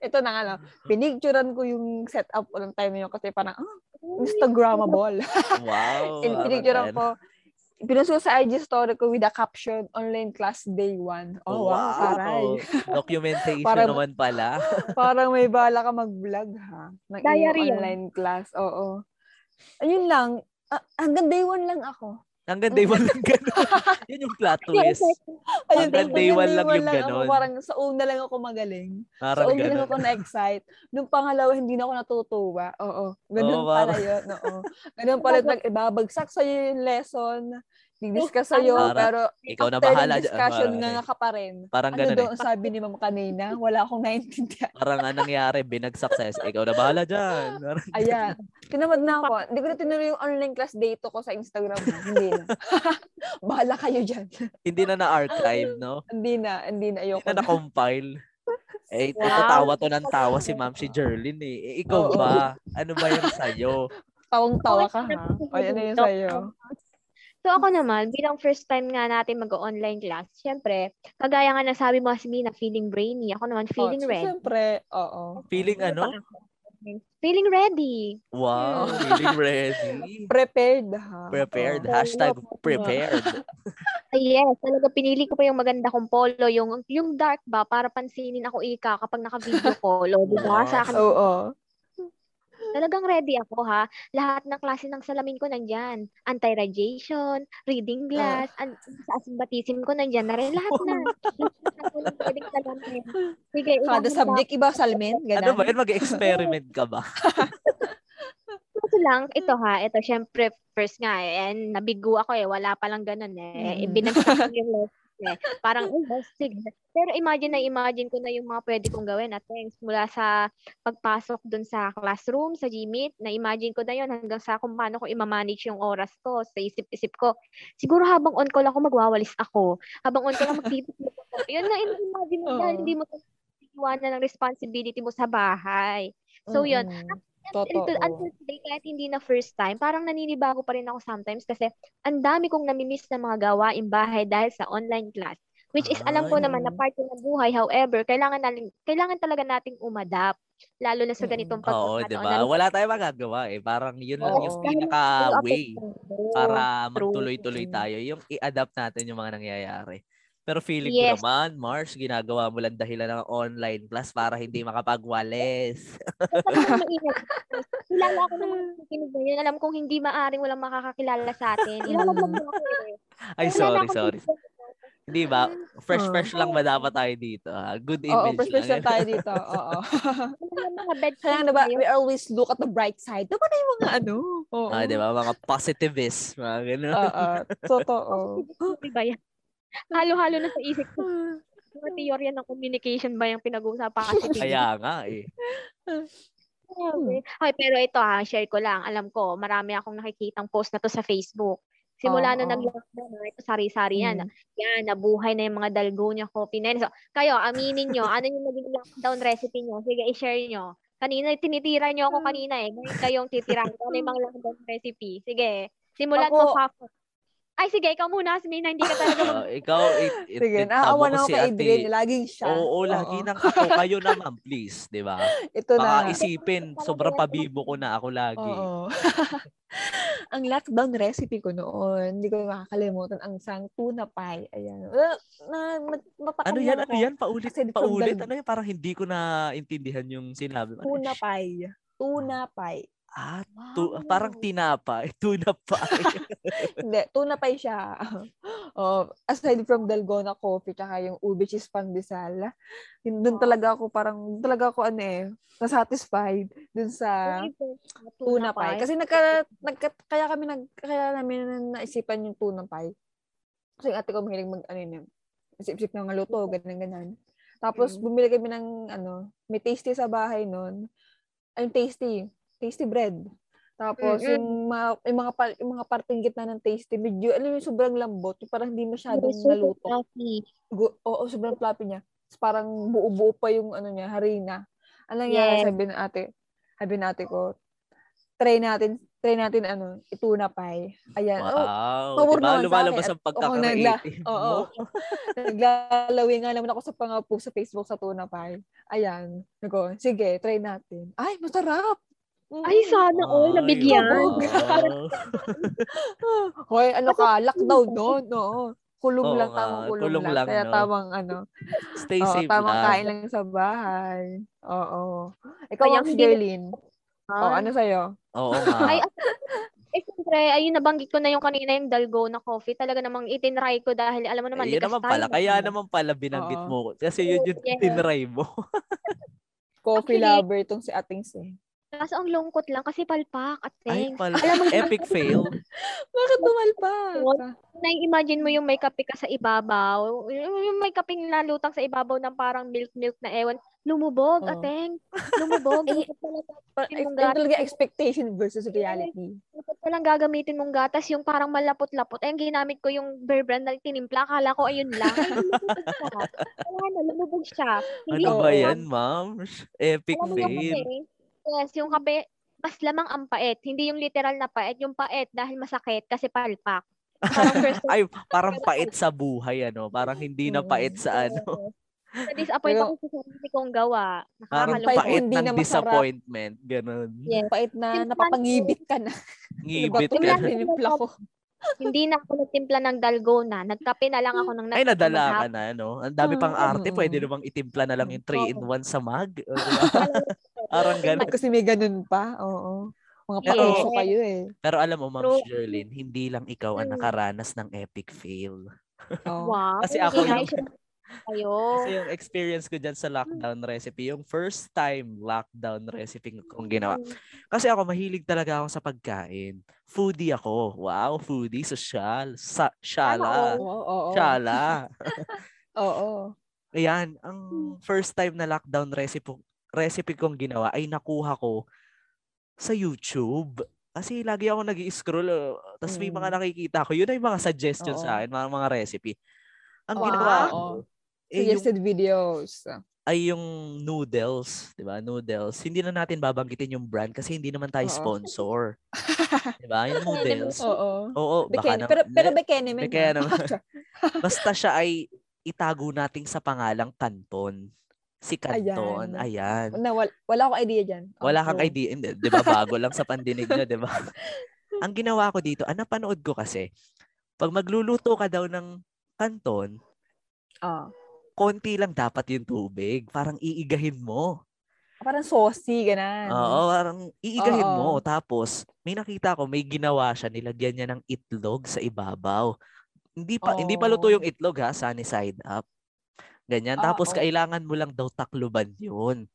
Ito na nga lang, pinicturean ko yung setup ko ng time na yun kasi parang, ah, Instagrammable. Wow. And pinicturean ko, pinost ko sa IG story ko with a caption, online class day one. Oh, wow, taray. Documentation Parang- naman pala. Parang may bala ka mag-vlog, ha? Ng Diary online class. Oo. Ayun lang. Ah, hanggang day one lang ako. Hanggang day one lang ganun. Yun yung plot twist. Ayun, Hanggang day one lang yung ganon. Parang sa una lang ako magaling. Sa Parang una lang ganun. ako na-excite. Nung pangalawa, hindi na ako natutuwa. Oo. Ganun Oo, pala parang- yun. Oo. Ganun pala. Nag, ibabagsak sa'yo yung lesson. Di-discuss sa'yo. Para- pero ikaw na bahala discussion, Parang- nga ka pa rin. Parang Ano ganun daw eh. sabi ni ma'am kanina? Wala akong naintindihan. Parang anong nangyari, binagsak sa. Ikaw na bahala dyan. Parang, Ayan. Tinamad na ako. Hindi ko na tinuloy yung online class date ko sa Instagram. Hindi na. Bahala kayo dyan. hindi na na-archive, no? Hindi na. Hindi na. Hindi Ayoko na na. na-compile. Eh, Wow. tawa to ng tawa si Ma'am si Jerlyn eh. Eh, ikaw ba? Ano ba yung sa'yo? Tawang-tawa ka ha. Ay, ano yun sa'yo? So ako naman, bilang first time nga natin mag-online class, syempre, kagaya nga nasabi mo si Mina, feeling brainy. Ako naman, feeling oh, so, ready. Siyempre, oo. Feeling ano? Feeling ready. Wow, Hmm. feeling ready. Prepared ha. Prepared. Hashtag prepared. Ay, yes, talaga pinili ko pa yung maganda kong polo, yung yung dark ba, para pansinin ako ika kapag naka-video call. O, di ba? Sa akin, Oo. Talagang ready ako ha. Lahat ng klase ng salamin ko nandyan. Anti-radiation, reading glass, an- sa astigmatism ko nandyan na rin. Lahat na. Lahat na ng pwedeng salamin. Sige, Kada subject, iba salmin. Ganun. Ano ba yun? Mag-experiment ka ba? Ito lang, ito ha, ito syempre first nga eh, and nabigo ako eh, wala pa lang ganun eh. Mm. Binagsak ko yung eh. Parang, oh, sige. Pero imagine na imagine ko na yung mga pwede kong gawin at thanks mula sa pagpasok dun sa classroom, sa Gmeet, na imagine ko na yun hanggang sa kung paano ko imamanage yung oras ko sa isip-isip ko. Siguro habang on call ako, magwawalis ako. Habang on call ako, magtitipid ako. Yun nga, imagine mo Oo. dahil hindi mo iwanan ng responsibility mo sa bahay. So yun, Until, Totoo. until today, kahit hindi na first time, parang naninibago pa rin ako sometimes kasi ang dami kong namimiss na mga gawain bahay dahil sa online class. Which is, alam ko Ay. naman na part yun ng buhay. However, kailangan, natin, kailangan talaga nating umadap. Lalo na sa Mm-mm. ganitong Oo, pagkakataon. di na- ba? Wala tayong magagawa eh. Parang yun lang Oo. yung pinaka-way Oo. para magtuloy-tuloy tayo. Yung i-adapt natin yung mga nangyayari. Pero feeling Yes. ko naman, Mars, ginagawa mo lang dahilan ng online class para hindi makapagwales. Kilala ako ng mga nakikinig na yun. Alam kong hindi maaring walang makakakilala sa atin. Ilalaglag mo ako eh. Ay, sorry, sorry. Hindi ba? Fresh-fresh Oo. lang ba dapat tayo dito? ha? Good Oo, image first person lang. tayo dito. Oo. Kaya na ba, we always look at the bright side. Diba na yung mga ano? Oo. Ah, di ba? Mga positivists. Mga ganun. Oo. Totoo. Di ba yan? Halo-halo na sa isip ko. Mga teorya ng communication ba yung pinag-uusapan kasi? Kaya nga eh. Grabe. Okay, pero ito ha, share ko lang. Alam ko, marami akong nakikitang post na to sa Facebook. Simula Oo. nung nag-lockdown, ah, ito sari-sari yan. Mm. Yan, nabuhay na yung mga dalgonya coffee na yan. So, kayo, aminin nyo, ano yung naging lockdown recipe nyo? Sige, i-share nyo. Kanina, tinitira nyo ako kanina eh. Ngayon kayong titirahan ko. Ano yung mga lockdown recipe? Sige, simulan mo, Ako- Fafo. Ay, sige, ikaw muna, Asmina, hindi ka talaga Ah, ikaw, it, it, Sige, it, naawa na ako si kay. Adrian. Laging siya. Oo, lagi Oo. nang ako. Kayo naman, please. Di ba? Ito Baka na. isipin, sobrang pabibo ko na ako lagi. Oo. ang lockdown recipe ko noon, hindi ko makakalimutan, ang sang tuna pie. Ayan. Na, na, Ano yan? Ano ako. yan? Paulit, Kasi paulit. Ano yan? Parang hindi ko na intindihan yung sinabi. Ano Tuna pie. Tuna pie. Ah, tu- parang tinapay. Tunapay. Hindi, tuna pie siya. oh, aside from dalgona coffee tsaka yung ube cheese pandesal, yun, dun talaga ako parang, dun talaga ako ano eh, nasatisfied dun sa tuna pie. Kasi nagka, nagka, kaya kami nag, kaya namin naisipan yung tuna pie. Kasi yung ate ko mahilig mag, ano yun, isip-isip ng luto, ganyan, ganyan. Tapos, Mm. bumili kami ng, ano, may tasty sa bahay nun. Ay, tasty. Tasty bread. Tapos, Mm-mm. yung mga, yung mga, pa- yung mga parting gitna ng tasty, medyo, alam yung sobrang lambot. Yung parang hindi masyadong naluto. Gu- Oo, sobrang fluffy niya. Tapos parang buo-buo pa yung, ano niya, harina. Ano nangyari, Yes. sabi ng ate, sabi ng ate ko, try natin, try natin, ano, ituna pie. Ayan. Oh, Wow. pabor Diba? Lumalabas ang Oo, pagkaka-creative oo. mo. Naglalawi nga naman ako sa pangapo sa Facebook sa tuna pie. Ayan. Nago, sige, try natin. Ay, masarap! Mm. Ay, sana all, Ay, nabigyan. wow. Hoy, ano ka, lockdown noon, no? Kulong Oo lang, tamang kulong, kulong lang. lang, Kaya no? tamang, ano, Stay oo, safe tamang lang. kain lang sa bahay. Oo. Ikaw, Kaya Ma'am hindi- Gerlin. Oh, ano sa'yo? Oo nga. Ay, eh, kung Siyempre, ayun, nabanggit ko na yung kanina yung Dalgona coffee. Talaga namang itinry ko dahil alam mo naman, Ayun likas naman tayo. pala. Kaya naman pala binanggit Oo. mo. Kasi yun yung Yeah. tinry mo. Coffee Actually- lover tong si Atings eh. Kaso ang lungkot lang kasi palpak at Ay, things. pala. Alam mo, Epic fail. Bakit dumalpak? na-imagine mo yung may kape ka sa ibabaw. Yung may kapeng lalutang sa ibabaw ng parang milk-milk na ewan. Lumubog, Oo. ateng. Lumubog. Eh, Pa- gatas. talaga expectation versus reality. dapat palang gagamitin mong gatas yung parang malapot-lapot. Ayun, ginamit ko yung Bear Brand na tinimpla. Akala ko ayun lang. Ay, lumubog siya. Wala na, lumubog siya. Hindi Ano ba yan, ma'am? Epic fail. Yes, yung kape, mas lamang ang pait. Hindi yung literal na pait. Yung pait dahil masakit kasi palpak. Parang first Ay, parang pait sa buhay, ano? Parang hindi na pait sa ano. Na-disappoint Pero- ako sa sarili kong gawa. Parang pait hindi ng na disappointment. Ganon. Yes. Pait na napapangibit ka na. Ngibit ka. Na. Ko. Hindi na ako nagtimpla ng dalgona. Nagkape na lang ako ng Ay, nadala ka na, no? Ang dami pang Oo. arte. Pwede namang itimpla na lang yung 3-in-1 sa mug. Parang At ganon. kasi may ganun pa. Oo. Mga Pero- pa-uso kayo eh. Pero alam mo, Ma'am True. Jerlyn, hindi lang ikaw ang Mm. nakaranas ng epic fail. Oo. Wow. Kasi ako yung- kayo. Kasi yung experience ko dyan sa lockdown recipe, yung first time lockdown recipe kong ginawa. Kasi ako, mahilig talaga ako sa pagkain. Foodie ako. Wow, foodie, social. Sa, shala. Oo. Oo. Shala. Oo. Ayan, ang first time na lockdown recipe, recipe kong ginawa ay nakuha ko sa YouTube. Kasi lagi ako nag scroll tapos may mga Mm. nakikita ko. Yun ay mga suggestions Oo. sa akin, mga, mga recipe. Ang Wow. ginawa ko, eh, yung, Suggested videos. ay yung noodles, 'di ba? Noodles. Hindi na natin babanggitin yung brand kasi hindi naman tayo Oo. sponsor. 'Di ba? Yung noodles. Oo. Oo, baka na, Pero, pero ne- Bekene man. Bekene yan. naman. basta siya ay itago nating sa pangalang Canton. Si Canton, ayan. Na, wala, wala akong idea dyan. Wala Oh, kang idea, hindi, 'di ba? Bago lang sa pandinig nyo, 'di ba? Ang ginawa ko dito, ah, napanood ko kasi, pag magluluto ka daw ng Canton, Ah. konti lang dapat yung tubig. Parang iigahin mo. Parang saucy, ganun. Oo, parang iigahin mo. Oo. Tapos, may nakita ko, may ginawa siya, nilagyan niya ng itlog sa ibabaw. Hindi pa hindi pa luto Oh. yung itlog ha, sunny side up. Ganyan. Ah, Tapos oh. kailangan mo lang daw takluban 'yun.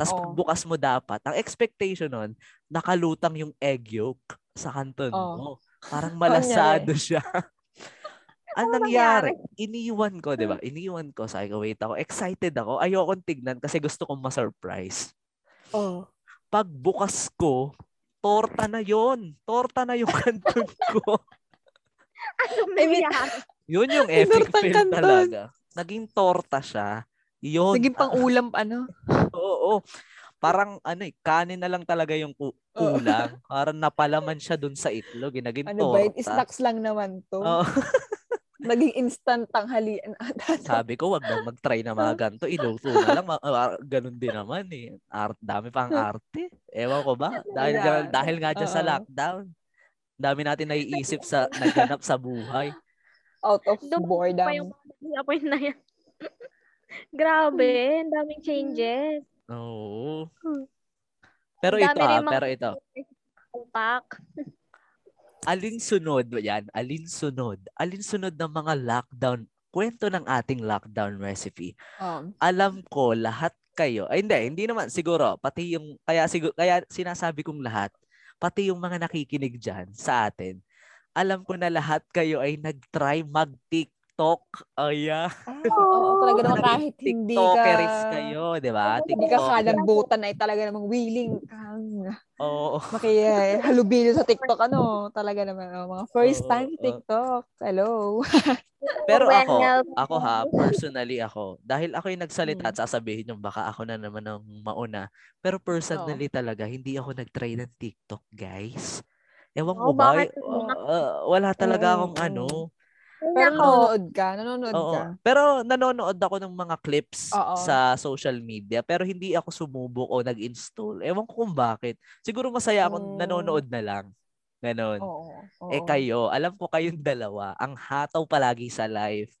Tapos Oh. pagbukas mo dapat, ang expectation nun, nakalutang yung egg yolk sa kanton Oh. mo. Parang malasado siya. Ang Ano nangyari, iniwan ko, 'di ba? Iniwan ko, sabi ko, wait ako, excited ako. Ayokong tignan kasi gusto kong ma-surprise Oh. pagbukas ko, torta na yon Torta na yung kanton ko. Mean, nangyari? Yun yung epic kanton. talaga. Naging torta siya. Yun. Naging pang ulam, ano? Oo. Parang ano eh, kanin na lang talaga yung Oo. kulang. Parang napalaman siya dun sa itlog. eh. Naging Ano ba? torta. Snacks lang naman to. Oo. Naging instant tanghalian ata. Sabi ko, wag na mag-try na mga ganito. Iluto na lang. Ah, ganun din naman eh. Art, dami pang arte. Ewan ko ba? Dahil, Wala. dyan- dahil nga dyan sa Oo. lockdown. Dami natin naiisip sa naghanap sa buhay. Out of Dumating boredom. pa yung mga disappoint na yan. Grabe, ang daming changes. Oo. Hmm. Pero ito ah, pero ito. Palpak. Alin sunod yan? Alin sunod? Alin sunod ng mga lockdown? Kwento ng ating lockdown recipe. Um, Alam ko lahat kayo. Ay hindi, hindi naman siguro pati yung kaya siguro kaya sinasabi kong lahat, pati yung mga nakikinig diyan sa atin. Alam ko na lahat kayo ay nag-try mag-TikTok. Ayan. oo, talaga naman kahit hindi ka... TikTokeris kayo, di ba? Hindi ka TikTok. kalambutan ay talaga namang willing kang Oo. makihalubilo sa TikTok. Ano, talaga naman. oh, mga first Oo, time. TikTok. Hello. Pero ako, ako ha, personally ako, dahil ako yung nagsalita Mm. at sasabihin yung baka ako na naman ang mauna. Pero personally talaga, hindi ako nag-try ng TikTok, guys. Ewan ko Oh, ba? bakit uh, wala talaga Oo, akong oo. ano. Pero Nako. nanonood ka. Nanonood Oo. ka. Pero nanonood ako ng mga clips Oo. sa social media. Pero hindi ako sumubok o nag-install. Ewan ko kung bakit. Siguro masaya ako Oh. nanonood na lang. Ganon. Oo. oo. Eh kayo, alam ko kayong dalawa, ang hataw palagi sa live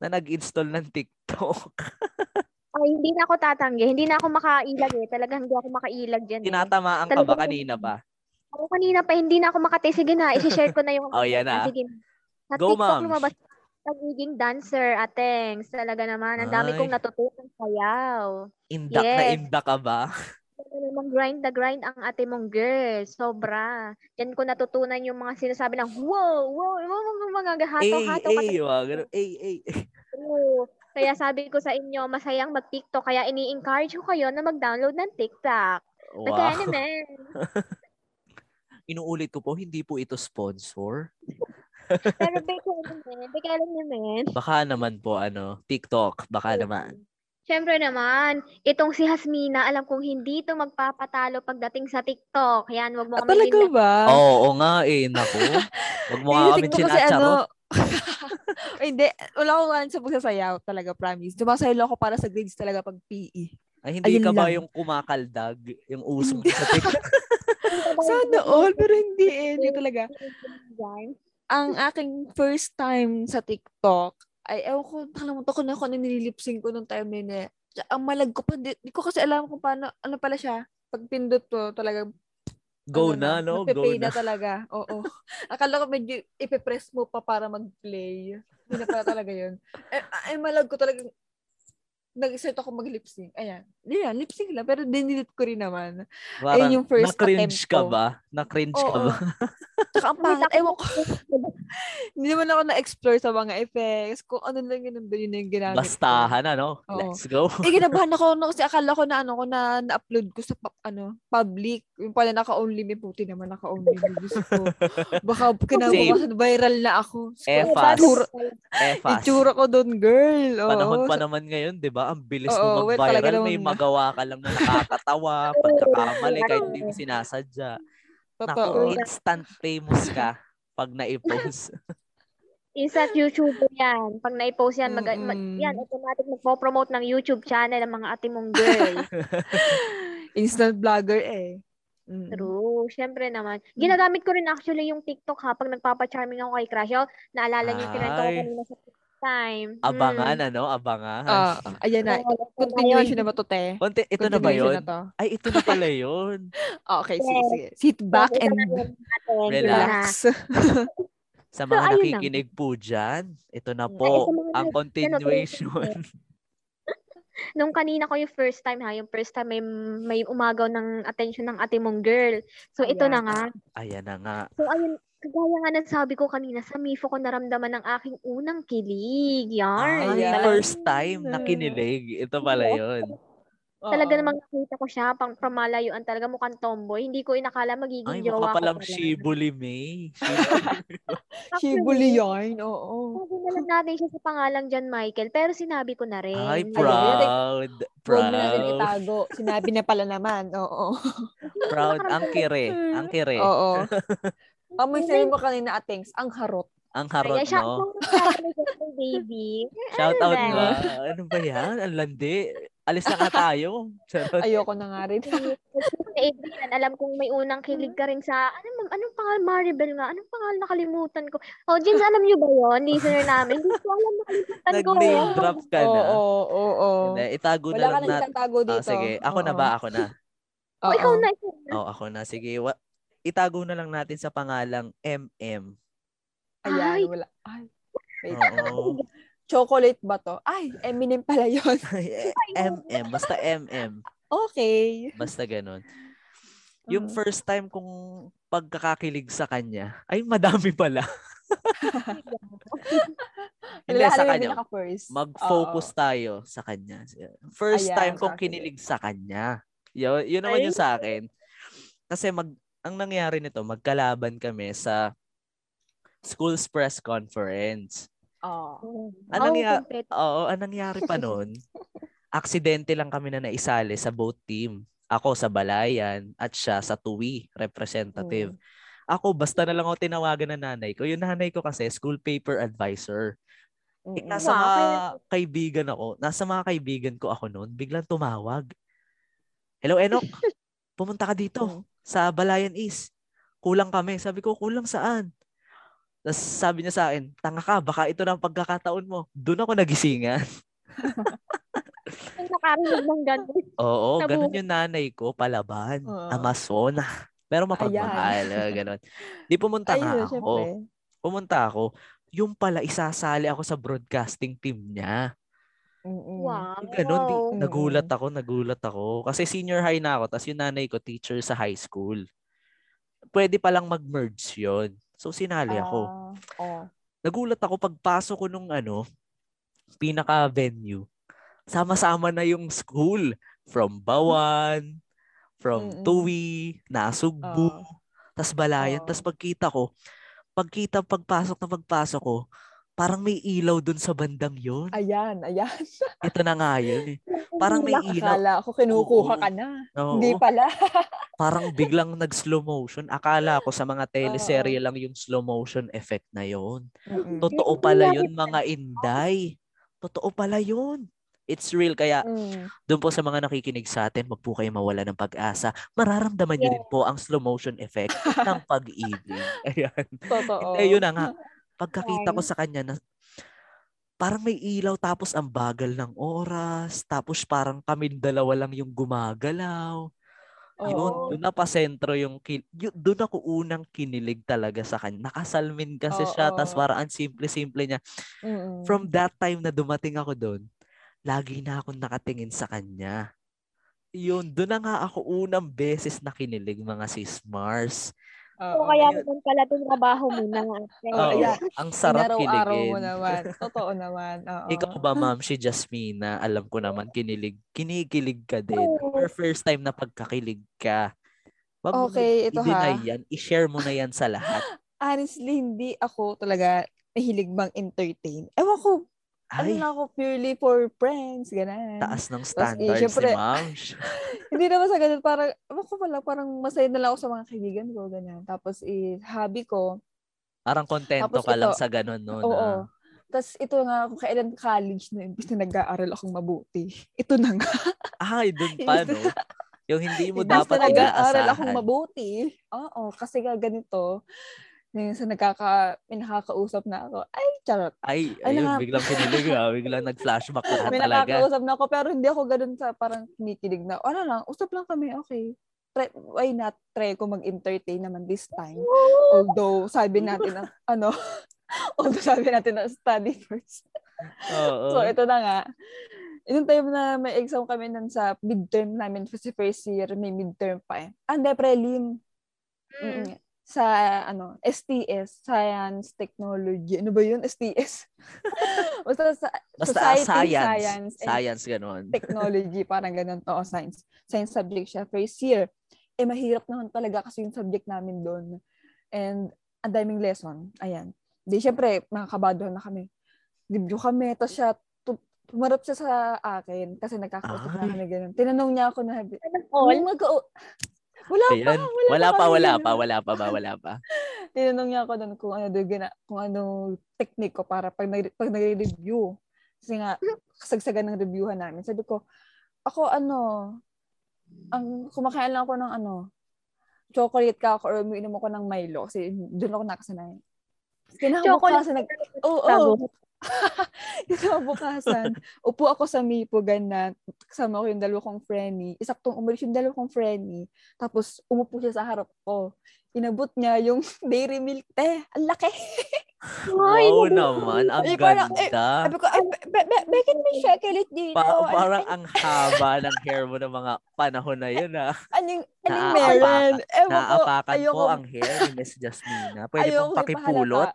na nag-install ng TikTok. Ay, hindi na ako tatanggi. Hindi na ako makailag eh. Talagang hindi ako makailag dyan eh. Tinatamaan ka ba Talagang- kanina pa? Ako kanina pa, hindi na ako makati. Sige na, isi-share ko na yung... Oh, yan na. Ah, Sige. Sa Go, TikTok ma'ams. lumabas pagiging dancer, atengs. Talaga naman. Ang dami Ay. kong natutunan sayaw. Indak na Yes. indak ka ba? Talagang grind na grind ang ate mong girl. Sobra. Yan ko natutunan yung mga sinasabi ng wow, wow, wow, mga Ay, hato-hato. ay, ganun. Ay, ay. Oo. Kaya sabi ko sa inyo, masayang mag-TikTok. Kaya ini-encourage ko kayo na mag-download ng TikTok. Wow. naman. Inuulit ko po, hindi po ito sponsor. Pero bigay naman. Bigay lang naman. Baka naman po, ano, TikTok. Baka naman. Siyempre naman, itong si Hasmina, alam kong hindi ito magpapatalo pagdating sa TikTok. Yan, wag mo Ah, kami talaga linda- ba? Oo, oo nga eh, naku. Wag mo nga kami kasi ano. Ay, hindi. Wala akong kanan sa pagsasayaw talaga, promise. Sumasayaw lang ako para sa grades talaga pag. PE. Ay, hindi Ayun ka ba lang. yung kumakaldag? Yung uso mo sa TikTok? Sana all, pero hindi eh. Hindi talaga. Ang aking first time sa TikTok, ay ewan ko, nakalimutan ko na kung ano nililipsing ko nung time na yun eh. Ang malag ko pa, di, di ko kasi alam kung paano, ano pala siya. Pag pindot to, talaga, Go ano na, no? Go na. na talaga. Oo. Akala ko medyo ipipress mo pa para mag-play. Hindi na pala talaga yun. Eh, ay, malag ko talaga. Nag-start ako mag-lip-sync. Ayan. Yan, lip-sync lang. Pero dinilit ko rin naman. Parang, Ayun yung first na-cringe attempt ka ko. ba? Na-cringe ka ba? Tsaka ang pangit. Ewan ko. Hindi naman ako na-explore sa mga effects. Kung ano lang yun, nandun yun yung ginamit ko. Bastahan, ano? Oo. Let's go. Eh, kinabahan ako no, kasi akala ko na ano ko na na-upload ko sa ano, public. Yung pala naka-only me puti naman naka-only me. Diyos ko. Baka kinabukasan viral na ako. Efas. Itsura, Efas. itsura ko doon, girl. Oo. Panahon pa naman ngayon, di ba? Ang bilis Oo, mo well, mag-viral. May naman na. magawa ka lang na nakakatawa, pagkakamali, kahit hindi mo sinasadya. Totoo. Naku, instant famous ka pag na-post. Instant YouTuber yan. Pag na-post yan, mag, mag- yan, automatic magpo-promote ng YouTube channel ang mga ate mong girl. Instant vlogger eh. Mm. True. Siyempre naman. Ginagamit ko rin actually yung TikTok ha. Pag nagpapa-charming ako kay Crush. Oh, naalala niyo kinento ko kanina sa time. Abangan, Hmm. ano? Abangan. Ah, ayan na. Continuation na ba to, te? Konti, ito na ba yun? na. Ay, ito na pala yun. Okay, sige, sige. Sit back and. Relax. Sa So, mga na. nakikinig po dyan, ito na Ay, po, mga ang nag- continuation. Nung kanina ko yung first time ha, yung first time may, may umagaw ng attention ng ate mong girl. So, ito Ayan. na nga. Ayan na nga. So, ayun, kagaya nga ng sabi ko kanina, sa MIFO ko naramdaman ng aking unang kilig. Yarn. Ay, Ayan. first time na kinilig. Ito pala yun. Talaga Oo. namang nakita ko siya, pang from malayuan, talaga mukhang tomboy. Hindi ko inakala magiging Ay, jowa mukha ko palang pala. Shibuli May. Shibuli yarn, oo. Sabi na lang natin siya sa pangalang John Michael, pero sinabi ko na rin. Ay, Ayun. proud. Huwag na Proud. itago. Sinabi na pala naman, oo. Proud. Ang kire. Ang kire. Oo. Amoy sabi mo kanina, atings, ang harot. Ang harot, Kaya no? baby. Shout out Ano nga. Ano ba yan? Ang landi. Alis na nga tayo. Charot. Ayoko na nga rin. Adrian, alam kong may unang kilig ka rin sa, ano, anong pangalan, Maribel nga, anong pangalan nakalimutan ko. Oh, Jens, alam niyo ba yon listener namin? Hindi ko alam, nakalimutan ko. Nag-name drop ka Oo, na. oo, oo. Hindi, itago na Wala ka lang nang natin. itatago Ah, dito. sige, ako na Oo. ba? Ako na. Oh, ikaw Oo. na, na. Oh, ako na. Sige, wa- itago na lang natin sa pangalang MM. Ayan, Ay. wala. Ay, wait. Oo. Chocolate ba to? Ay, Eminem pala yun. MM. Basta MM. okay. Basta ganun. Yung Mm. first time kong pagkakakilig sa kanya, ay madami pala. Hindi, sa kanya. Mag-focus Oo. tayo sa kanya. First Ayan, time kong kinilig sa kanya. Yun, yun naman Ay. yung sa akin. Kasi mag, ang nangyari nito, magkalaban kami sa school's press conference. Oo. Anong Oh, ya- complete. Oo, anong nangyari pa noon? Aksidente lang kami na naisali sa boat team. Ako sa Balayan at siya sa Tuwi, representative. Ako, basta na lang ako tinawagan ng nanay ko. Yung nanay ko kasi, school paper advisor. Eh, Mm-mm. nasa Wow, mga kaibigan ako, nasa mga kaibigan ko ako noon, biglang tumawag. Hello, Enok. Pumunta ka dito Mm. Sa Balayan East. Kulang kami. Sabi ko, kulang saan? Tapos sabi niya sa akin, tanga ka, baka ito na ang pagkakataon mo. Doon ako nagisingan. Nakarinig ng ganun. Oo, Sa ganun yung nanay ko, palaban. Oo. Amazon. Pero mapagmahal, uh, ganun. Di pumunta nga Ayun, ako. syempre. Pumunta ako. Yung pala, isasali ako sa broadcasting team niya. Mm-mm. Wow. Ganon, di, nagulat ako, nagulat ako. Kasi senior high na ako, tapos yung nanay ko, teacher sa high school. Pwede palang mag-merge yon So, sinali ako. Ah, oh. Nagulat ako pagpasok ko nung ano, pinaka-venue. Sama-sama na yung school. From Bawan, from Mm-mm. Tuwi, Nasugbu, Oo. tas Balayan. Oo. Tas pagkita ko, pagkita, pagpasok na pagpasok ko, parang may ilaw dun sa bandang yon. Ayan, ayan. Ito na nga yun eh. Parang may ilaw. Akala ko kinukuha Oo. ka na. Oo. Hindi pala. parang biglang nag-slow motion. Akala ko sa mga teleserye lang yung slow motion effect na yon. Totoo pala yun, mga inday. Totoo pala yun. It's real. Kaya Mm. doon po sa mga nakikinig sa atin, wag po kayo mawala ng pag-asa. Mararamdaman nyo din po ang slow motion effect ng pag-ibig. Ayan. Totoo. Hindi, yun na nga. Pagkakita ko sa kanya na parang may ilaw tapos ang bagal ng oras. Tapos parang kami dalawa lang yung gumagalaw. Yun, Oo. doon na pa sentro yung, kin- yun, doon ako unang kinilig talaga sa kanya. Nakasalmin kasi siya, Oo. tas parang ang simple-simple niya. Mm-mm. From that time na dumating ako doon, lagi na akong nakatingin sa kanya. Yun, doon na nga ako unang beses na kinilig mga sis Mars. Oo. So, kaya naman pala trabaho mo na. Oo, Oo, ayan. ang sarap kiligin. mo naman. Totoo naman. Oo. Ikaw ba, ma'am, si Jasmina, alam ko naman, kinilig, kinikilig ka din. Or first time na pagkakilig ka. Wag mo Okay, ito ha. yan. I-share mo na yan sa lahat. Honestly, hindi ako talaga mahilig bang entertain. Ewan ko, ano Ay, na ako purely for friends, ganun. taas ng eh, standards syempre, ni ma'am. hindi naman sa ganun, parang, ewan ko pala, parang masaya na lang ako sa mga kaibigan ko, ganun. Tapos, eh, hobby ko, Parang kontento Tapos ka lang ito, sa ganun, no? oo. na- Tapos, ito nga, kung kailan college na, imbis na nag-aaral akong mabuti. Ito na nga. Ay, dun pa, no? Yung hindi mo Imbis dapat na nag-aaral akong mabuti. Oo, kasi nga ganito, minsan nagkaka, may nakakausap na ako, ay, charot. Ay, Ay, ayun, naka- biglang kinilig ah. Biglang nag-flashback na May talaga. nakakausap na ako, pero hindi ako ganun sa parang kinikilig na, ano lang, usap lang kami, okay. Try, why not try ko mag-entertain naman this time? Although, sabi natin na, ano, although sabi natin na study first. Oo. So, ito na nga. Yung time na may exam kami nun sa midterm namin kasi first year, may midterm pa eh. Ah, hindi, prelim. Mm-mm. Sa, ano, STS, Science, Technology. Ano ba yun? STS? Basta sa Basta Society, science. Science, Science, and ganun. Technology, parang ganun. Oo, science. Science subject siya. First year. Eh, mahirap naman talaga kasi yung subject namin doon. And, ang daming lesson. Ayan. Di, syempre, makakabado na kami. Review kami. Tapos siya, tumarap siya sa akin kasi nagkakausap na Ay. kami ganun. Tinanong niya ako na, All? "Ano mag Wala pa, wala, Wala pa, wala ganun." pa, wala pa ba, wala pa. tinanong niya ako doon kung ano doon gina, kung ano technique ko para pag nag, pag nagre-review. Kasi nga kasagsagan ng reviewhan namin. Sabi ko, ako ano, ang kumakain lang ako ng ano, chocolate ka ako or umiinom ako ng Milo kasi doon ako nakasanay. Kinabukasan nag Oo, oo. Kinabukasan, upo ako sa Mipogan na kasama ko yung dalawa kong friendly. Isaktong umalis yung dalawa kong friendly. Tapos umupo siya sa harap ko. Inabot niya yung dairy milk. Eh, ang laki. Wow naman, ang Eh, parang, eh, ganda. Sabi ko, ay, be, be, be, bakit may chocolate dito? Pa- parang ang haba ng hair mo ng mga panahon na yun ah. Anong, anong meron? Ewan ko, po ang hair ni Miss Jasmina. Pwede pong pakipulot.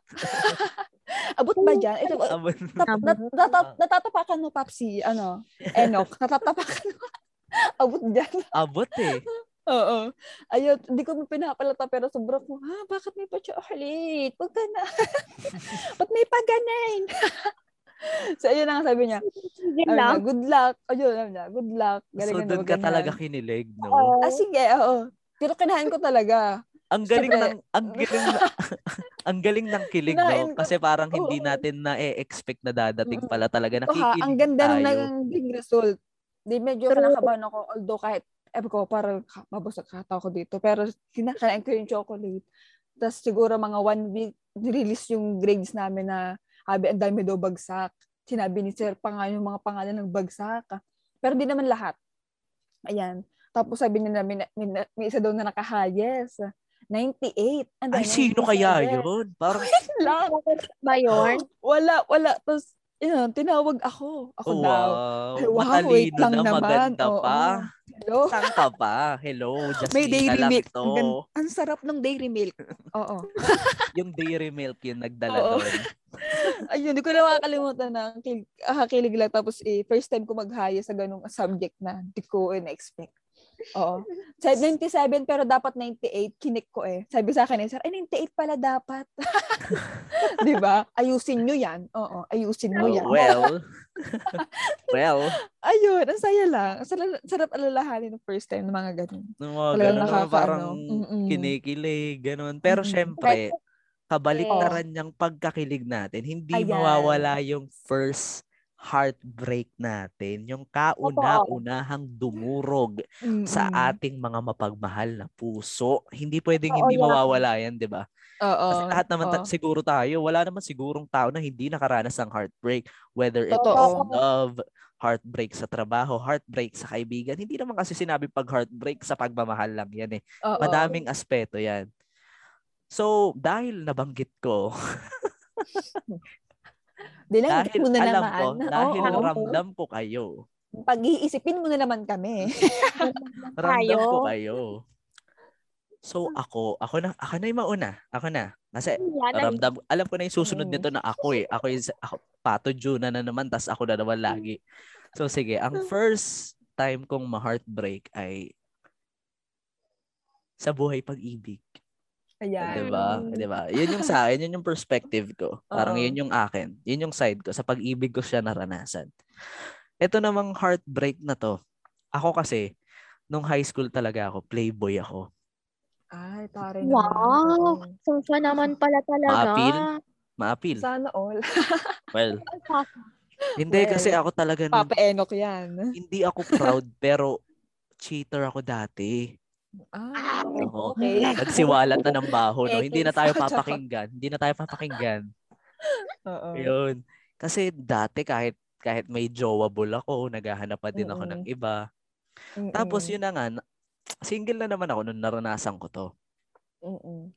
Abot ba dyan? Ito, Abot. Tap, nat, natat- natatapakan mo, Papsi, ano, Enoch, natatapakan mo. Abot dyan. Abot eh. Oo. Ayun, hindi ko mo pinapalata pero sobrang ko, ha, bakit may pa-chocolate? Huwag ka na. Ba't may paganain? so, ayun ang sabi niya. Sabi niya, lang. good luck. Ayun, sabi niya, good luck. So Galingan doon mo, ka ganyan. talaga kinilig, no? Ah, sige, oo. Pero kinahan ko talaga. Ang galing Siyempre- ng ang galing na, ang galing ng kilig no kasi parang hindi natin na expect na dadating Mm. pala talaga nakikinig ang ganda tayo. ng naging result. Di medyo True. kinakabahan ako, although kahit, ewan ko, parang ka- mabusag kata ko dito. Pero kinakain ko yung chocolate. Tapos siguro mga one week, release yung grades namin na habi, ang dami daw bagsak. Sinabi ni sir pa nga yung mga pangalan ng bagsak. Pero di naman lahat. Ayan. Tapos sabi nila, may, may, may isa daw na naka-highest. 98. And Ay, sino kaya 97. yun? Parang, Lang. Ba yun? Wala, wala. Tapos, yun, tinawag ako. Ako oh, daw. wow. Wow, wait Matalino lang na, naman. maganda Oo. pa. Hello? Saan ka pa? Hello, just May dairy lang milk. to. Ang, ang sarap ng dairy milk. Oo. Yung dairy milk yung nagdala Oo. doon. Ayun, hindi ko na makakalimutan na ang kil- ah, kilig lang. Tapos, eh, first time ko maghaya sa ganung subject na hindi ko in-expect. Oo. Sa 97 pero dapat 98, kinik ko eh. Sabi sa akin eh, sir, ay 98 pala dapat. 'Di ba? Ayusin nyo yan. Oo, ayusin mo Oh, yan. well, well, Ayun, ang saya lang. Ang sarap, sarap alalahanin ng first time ng mga ganun. nung mga Talagang ganun nakakaano. parang Mm-mm. kinikilig, ganun. Pero Mm-mm. syempre, kabaliktaran Oo. niyang pagkakilig natin, hindi Ayan. mawawala yung first heartbreak natin, yung kauna-unahang dumurog sa Mm-mm. ating mga mapagmahal na puso. Hindi pwedeng Oo, hindi yan. mawawala yan, di ba? Oo. Kasi lahat naman ta- siguro tayo, wala naman sigurong tao na hindi nakaranas ng heartbreak. Whether it's love, heartbreak sa trabaho, heartbreak sa kaibigan. Hindi naman kasi sinabi pag heartbreak sa pagmamahal lang yan eh. Oo. Madaming aspeto yan. So, dahil nabanggit ko, Dinanggit dahil mo na alam naman. ko, dahil Oo. ramdam ko kayo, Pag-iisipin mo na naman kami. ramdam ko kayo. So, ako, ako na, ako na yung mauna. Ako na. Kasi, ramdam, alam ko na yung susunod nito na ako eh. Ako yung, ako, Pato Juna na naman, tas ako na naman lagi. So, sige. Ang first time kong ma-heartbreak ay sa buhay pag-ibig. Ayan. Diba? Diba? Yun yung sa akin, yun yung perspective ko. Parang Oo. yun yung akin. Yun yung side ko. Sa pag-ibig ko siya naranasan. Ito namang heartbreak na to. Ako kasi, nung high school talaga ako, playboy ako. Ay, tari Wow. So, siya naman pala talaga. Maapil? Maapil. Sana all. Well, hindi Well, kasi ako talaga Papa Enoch yan. hindi ako proud pero cheater ako dati. Ah, Oo. okay. Nagsiwalat na ng baho, no? Hindi na tayo papakinggan. Hindi na tayo papakinggan. Oo. Yun. Kasi dati kahit kahit may jowable ako, naghahanap pa din ako ng Mm-mm. iba. Mm-mm. Tapos yun na nga, single na naman ako nung naranasan ko to. Mm-mm.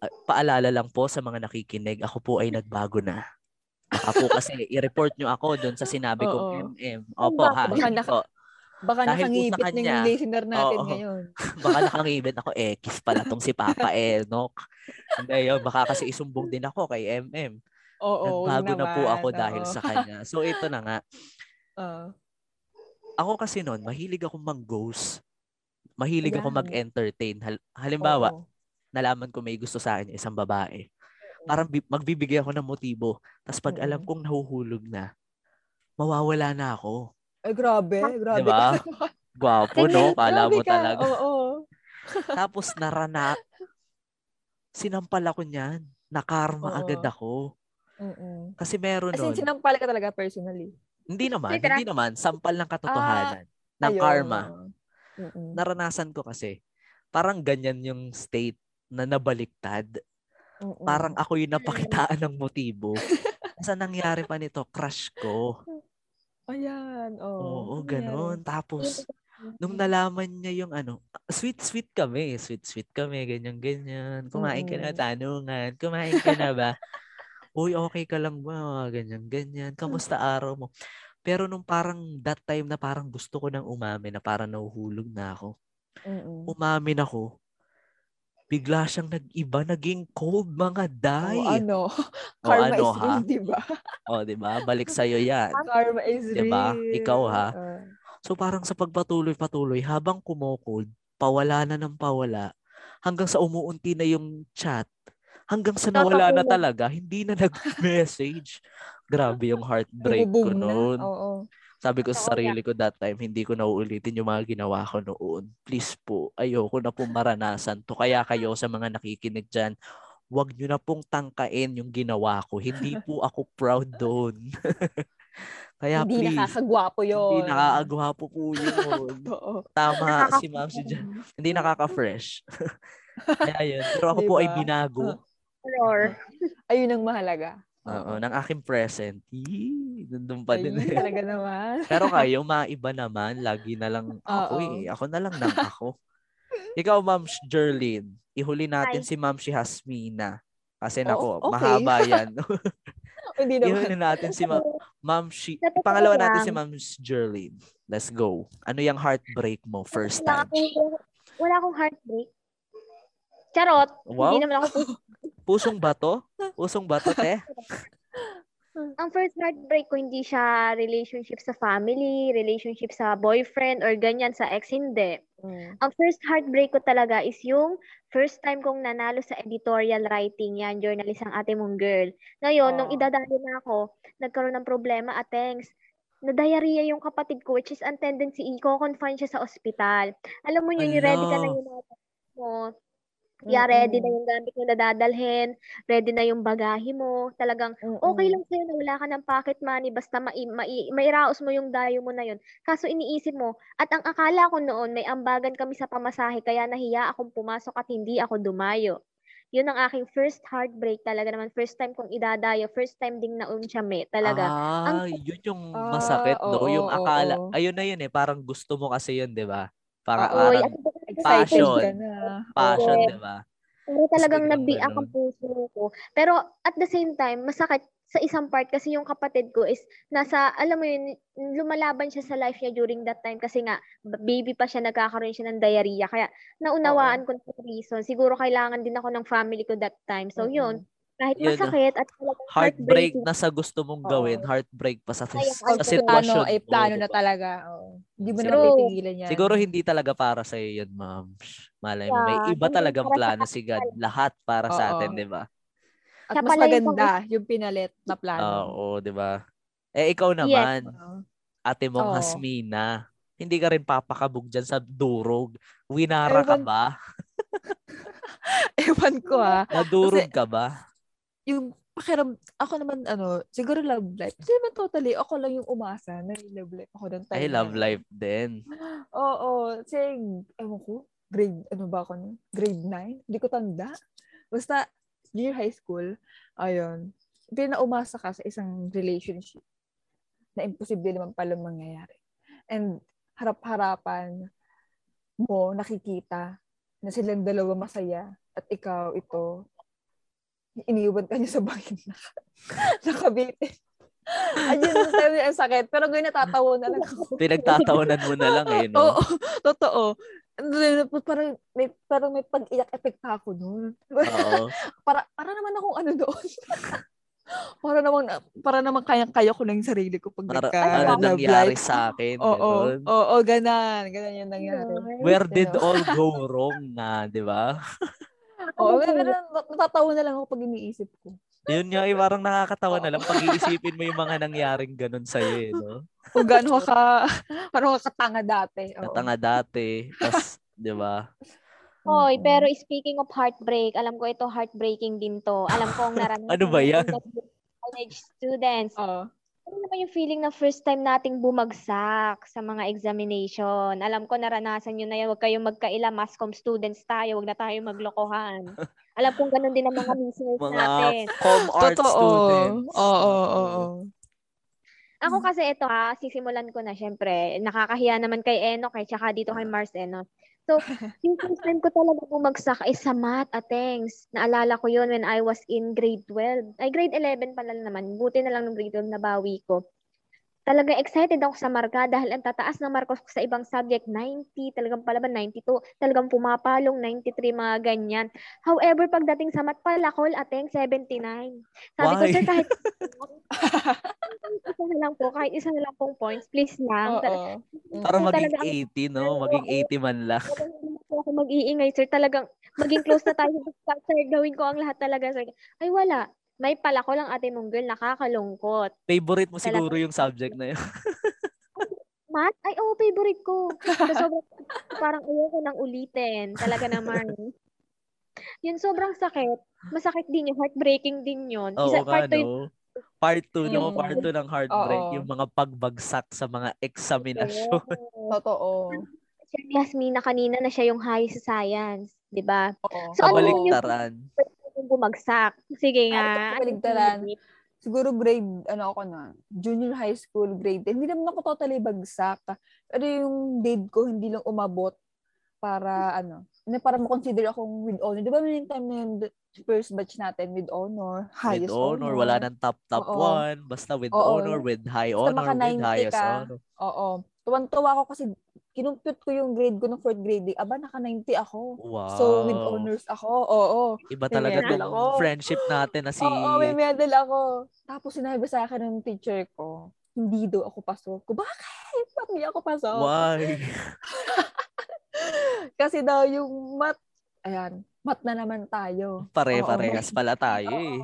Ah, Paalala lang po sa mga nakikinig, ako po ay nagbago na. Baka po kasi i-report nyo ako doon sa sinabi Oo. kong MM. Opo ha, Baka naka-. Baka Dahil nakangibit na yung listener natin oo. ngayon. Baka nakangibit ako, eh, kiss pala tong si Papa Enoch. Hindi yun, baka kasi isumbong din ako kay MM. Oo, Nagbago na po naman, ako dahil oo. sa kanya. So ito na nga, Oo. ako kasi noon, mahilig ako mag-ghost. Mahilig ako Ayan. mag-entertain. Hal- halimbawa, Oo. nalaman ko may gusto sa akin isang babae. Parang bi- magbibigay ako ng motibo. Tapos pag alam Mm. kong nahuhulog na, mawawala na ako. Ay, grabe. Grabe Diba? ka naman. Gwapo, no? Kala mo ka. talaga. Oo. Tapos narana, sinampal ako niyan. Nakarma Oo. agad ako. Mm-mm. Kasi meron As in, nun. sinampal ka talaga personally. Hindi naman, Literal. hindi naman. Sampal ng katotohanan. ng Ah, Ayun. karma. Mm-mm. Naranasan ko kasi. Parang ganyan yung state na nabaliktad. Mm-mm. Parang ako yung napakitaan ng motibo. Sa nangyari pa nito, crush ko. Ayan. Oo, Oo. ganun. Tapos, nung nalaman niya yung ano, sweet-sweet kami. Sweet-sweet kami, ganyan-ganyan. Kumain ka na, tanungan. Kumain ka na ba? Uy, okay ka lang ba? Ganyan-ganyan. Kamusta araw mo? Pero nung parang that time na parang gusto ko nang umamin na parang nahuhulog na ako. Mm-mm. Umamin ako. Bigla siyang nag-iba, naging cold mga day. Oh, ano? O, Karma ano, is ha? real, di ba? O, di ba? Balik sa'yo yan. Karma is real. Diba? Ikaw, ha? So parang sa pagpatuloy-patuloy, habang kumokold, pawala na ng pawala, hanggang sa umuunti na yung chat, hanggang sa nawala na talaga, hindi na nag-message. Grabe yung heartbreak ko noon. Oo. Sabi ko sa sarili ko that time, hindi ko na uulitin yung mga ginawa ko noon. Please po, ayoko na pong maranasan to. Kaya kayo sa mga nakikinig dyan, wag nyo na pong tangkain yung ginawa ko. Hindi po ako proud doon. Kaya Hindi please, nakakagwapo yun. hindi nakakagwapo po yun. Tama si ma'am si Jan. Hindi nakaka-fresh. Kaya yun. Pero ako po ay Diba? binago. Horror. Ayun ang mahalaga. Oo, ng aking present. Yee, nandun pa din. Ayun, talaga naman. Pero kayo, mga iba naman, lagi na lang ako Oo. eh. Ako na lang ng ako. Ikaw, Ma'am Jerlyn, ihuli natin Hi. si Ma'am si Hasmina. Kasi nako, okay. mahaba yan. Hindi naman. ihuli natin si Ma'am, Ma'am shi, pangalawa natin si Ma'am Jerlyn. Let's go. Ano yung heartbreak mo first wala time? akong, wala akong heartbreak. Charot. Wow. Hindi naman ako Pusong bato? Pusong bato, te? ang first heartbreak ko hindi siya relationship sa family, relationship sa boyfriend or ganyan sa ex hindi. Mm. Ang first heartbreak ko talaga is yung first time kong nanalo sa editorial writing yan, journalist ang ate mong girl. Ngayon, nung Oh. idadali na ako, nagkaroon ng problema, atengs, na diarrhea yung kapatid ko, which is ang tendency, i-confine siya sa ospital. Alam mo yun, yung ready ka na Ala. yung Yeah, ready na yung gamit mo na dadalhin, ready na yung bagahe mo. Talagang, okay lang sa'yo na wala ka ng pocket money, basta mai, mai, mairaos mo yung dayo mo na yun. Kaso iniisip mo, at ang akala ko noon, may ambagan kami sa pamasahe, kaya nahiya akong pumasok at hindi ako dumayo. Yun ang aking first heartbreak talaga naman. First time kong idadayo, first time ding naunsyame talaga. Ah, Ang- yun yung Ah, masakit, no? oo, yung akala, oo. ayun na yun eh, parang gusto mo kasi yun, di ba? Parang, Oo, Oy, Passion. ka na. passion, Oo. di ba? Pero talagang nabiak ang puso ko. Pero at the same time, masakit sa isang part kasi yung kapatid ko is nasa, alam mo yun, lumalaban siya sa life niya during that time kasi nga, baby pa siya, nagkakaroon siya ng diarrhea. Kaya naunawaan ko na yung reason. Siguro kailangan din ako ng family ko that time. So yun, kahit Yun, masakit at Heartbreak heartbreaking, na sa gusto mong Oo. gawin, heartbreak pa sa, Sayang sa sitwasyon plano, ay plano di na ba? talaga. Oo. Hindi mo na True. mapipigilan yan. Siguro hindi talaga para sa yun, ma'am. Malay mo, may iba hindi talagang sa plano si God. Lahat para sa Oo. atin, di ba? At mas maganda yung pinalit na plano. Oo, di ba? Eh, ikaw naman, Oo. ate mong Oo. Hasmina, hindi ka rin papakabog dyan sa durog. Winara ka Ewan- ba? Ewan ko ah. Nadurog Kasi- ka ba? Yung pakiram, ako naman ano, siguro love life. Kasi naman totally, ako lang yung umasa na yung love life ako ng time Ay, na love yun. life din. Oo, kasi, ewan ko, grade, ano ba ako nun? Grade 9? Hindi ko tanda. Basta, junior high school, ayun, hindi na umasa ka sa isang relationship na imposible naman pala mangyayari. And harap-harapan mo, nakikita na silang dalawa masaya at ikaw, ito, iniwan ka niya sa bangin na nakabitin. Ayun, sabi ang sakit. Pero ngayon natatawa na lang ako. Pinagtatawanan mo na lang eh, no? Oo, totoo. Parang may, parang may pag-iyak effect pa ako noon. Oo. para, para naman akong ano doon. para naman, para naman kayang-kaya ko lang yung sarili ko pag Para, nagka ano love nangyari life. sa akin? Oo, ganun. oo, ganan. Ganan yung nangyari. Where did all go wrong nga, di ba? Oo, pero nat- natatawa na lang ako pag iniisip ko. Yun nga, eh, parang nakakatawa na lang pag iisipin mo yung mga nangyaring ganun sa'yo, eh, no? Kung gaano ka, ka katanga dati. Oo. Katanga dati, tas, di ba? Hoy, Mm-mm. pero speaking of heartbreak, alam ko ito heartbreaking din to. Alam ko ang naranasan Ano ba ng yan? college students. Oo. Ano naman yung feeling na first time nating bumagsak sa mga examination? Alam ko naranasan nyo na yan. Huwag kayong magkaila. Mascom students tayo. Huwag na tayo maglokohan. Alam kong ganun din ang mga listeners Mga natin. com art Totoo. students. Oo, oo, oo. Ako kasi ito ha, sisimulan ko na syempre. Nakakahiya naman kay Eno, kay tsaka dito kay Mars Eno. So, yung first time ko talaga bumagsak ay sa math, atengs. Naalala ko yun when I was in grade 12. Ay, grade 11 pala naman. Buti na lang ng grade 12 nabawi ko. Talagang excited ako sa marka dahil ang tataas ng markos ko sa ibang subject, 90, talagang palaban 92, talagang pumapalong 93, mga ganyan. However, pagdating sa math pala, call ateng 79. Sabi ko, Why? sir, kahit isa na lang po, kahit isa na lang pong points, please lang. Oo. Para maging talaga ang- 80, no? Maging 80 man lang. Ako mag-iingay, sir. Talagang maging close na tayo. sir, gawin ko ang lahat talaga, sir. Ay, wala. May pala ko lang ate mong girl, nakakalungkot. Favorite mo Talaga. siguro yung subject na yun. Math? Ay, oo, favorite ko. So, sobrang, parang ayoko nang ulitin. Talaga naman. Yun, sobrang sakit. Masakit din yun. Heartbreaking din yun. Oo Isa, part two yun. no? Part 2, no? Yung- Part 2 ng heartbreak. Oo. Yung mga pagbagsak sa mga examinasyon. Totoo. Ni Yasmina kanina na siya yung high sa science. di ba? Oo. So, ano yung bumagsak? Sige nga. Kabaligtaran? Ano yung- siguro grade, ano ako na, junior high school, grade 10. Hindi naman ako totally bagsak. Pero yung grade ko, hindi lang umabot para, ano, na para makonsider akong with honor. Di ba may time na yun, first batch natin with honor, highest with honor, wala nang top top Oo. one. Basta with Oo. honor, with high Basta honor, maka with 90 highest ka. honor. Oo. Tuwan-tuwa ako kasi kinumpute ko yung grade ko ng fourth grade. Aba, naka 90 ako. Wow. So, with honors ako. Oo. Iba May talaga medal tong ako. friendship natin na si... Oo, may medal ako. Tapos sinabi sa akin ng teacher ko, hindi daw ako pasok. Ko, bakit? Bakit hindi ako pasok? Why? Kasi daw yung mat, ayan, mat na naman tayo. Pare-parehas pala tayo eh.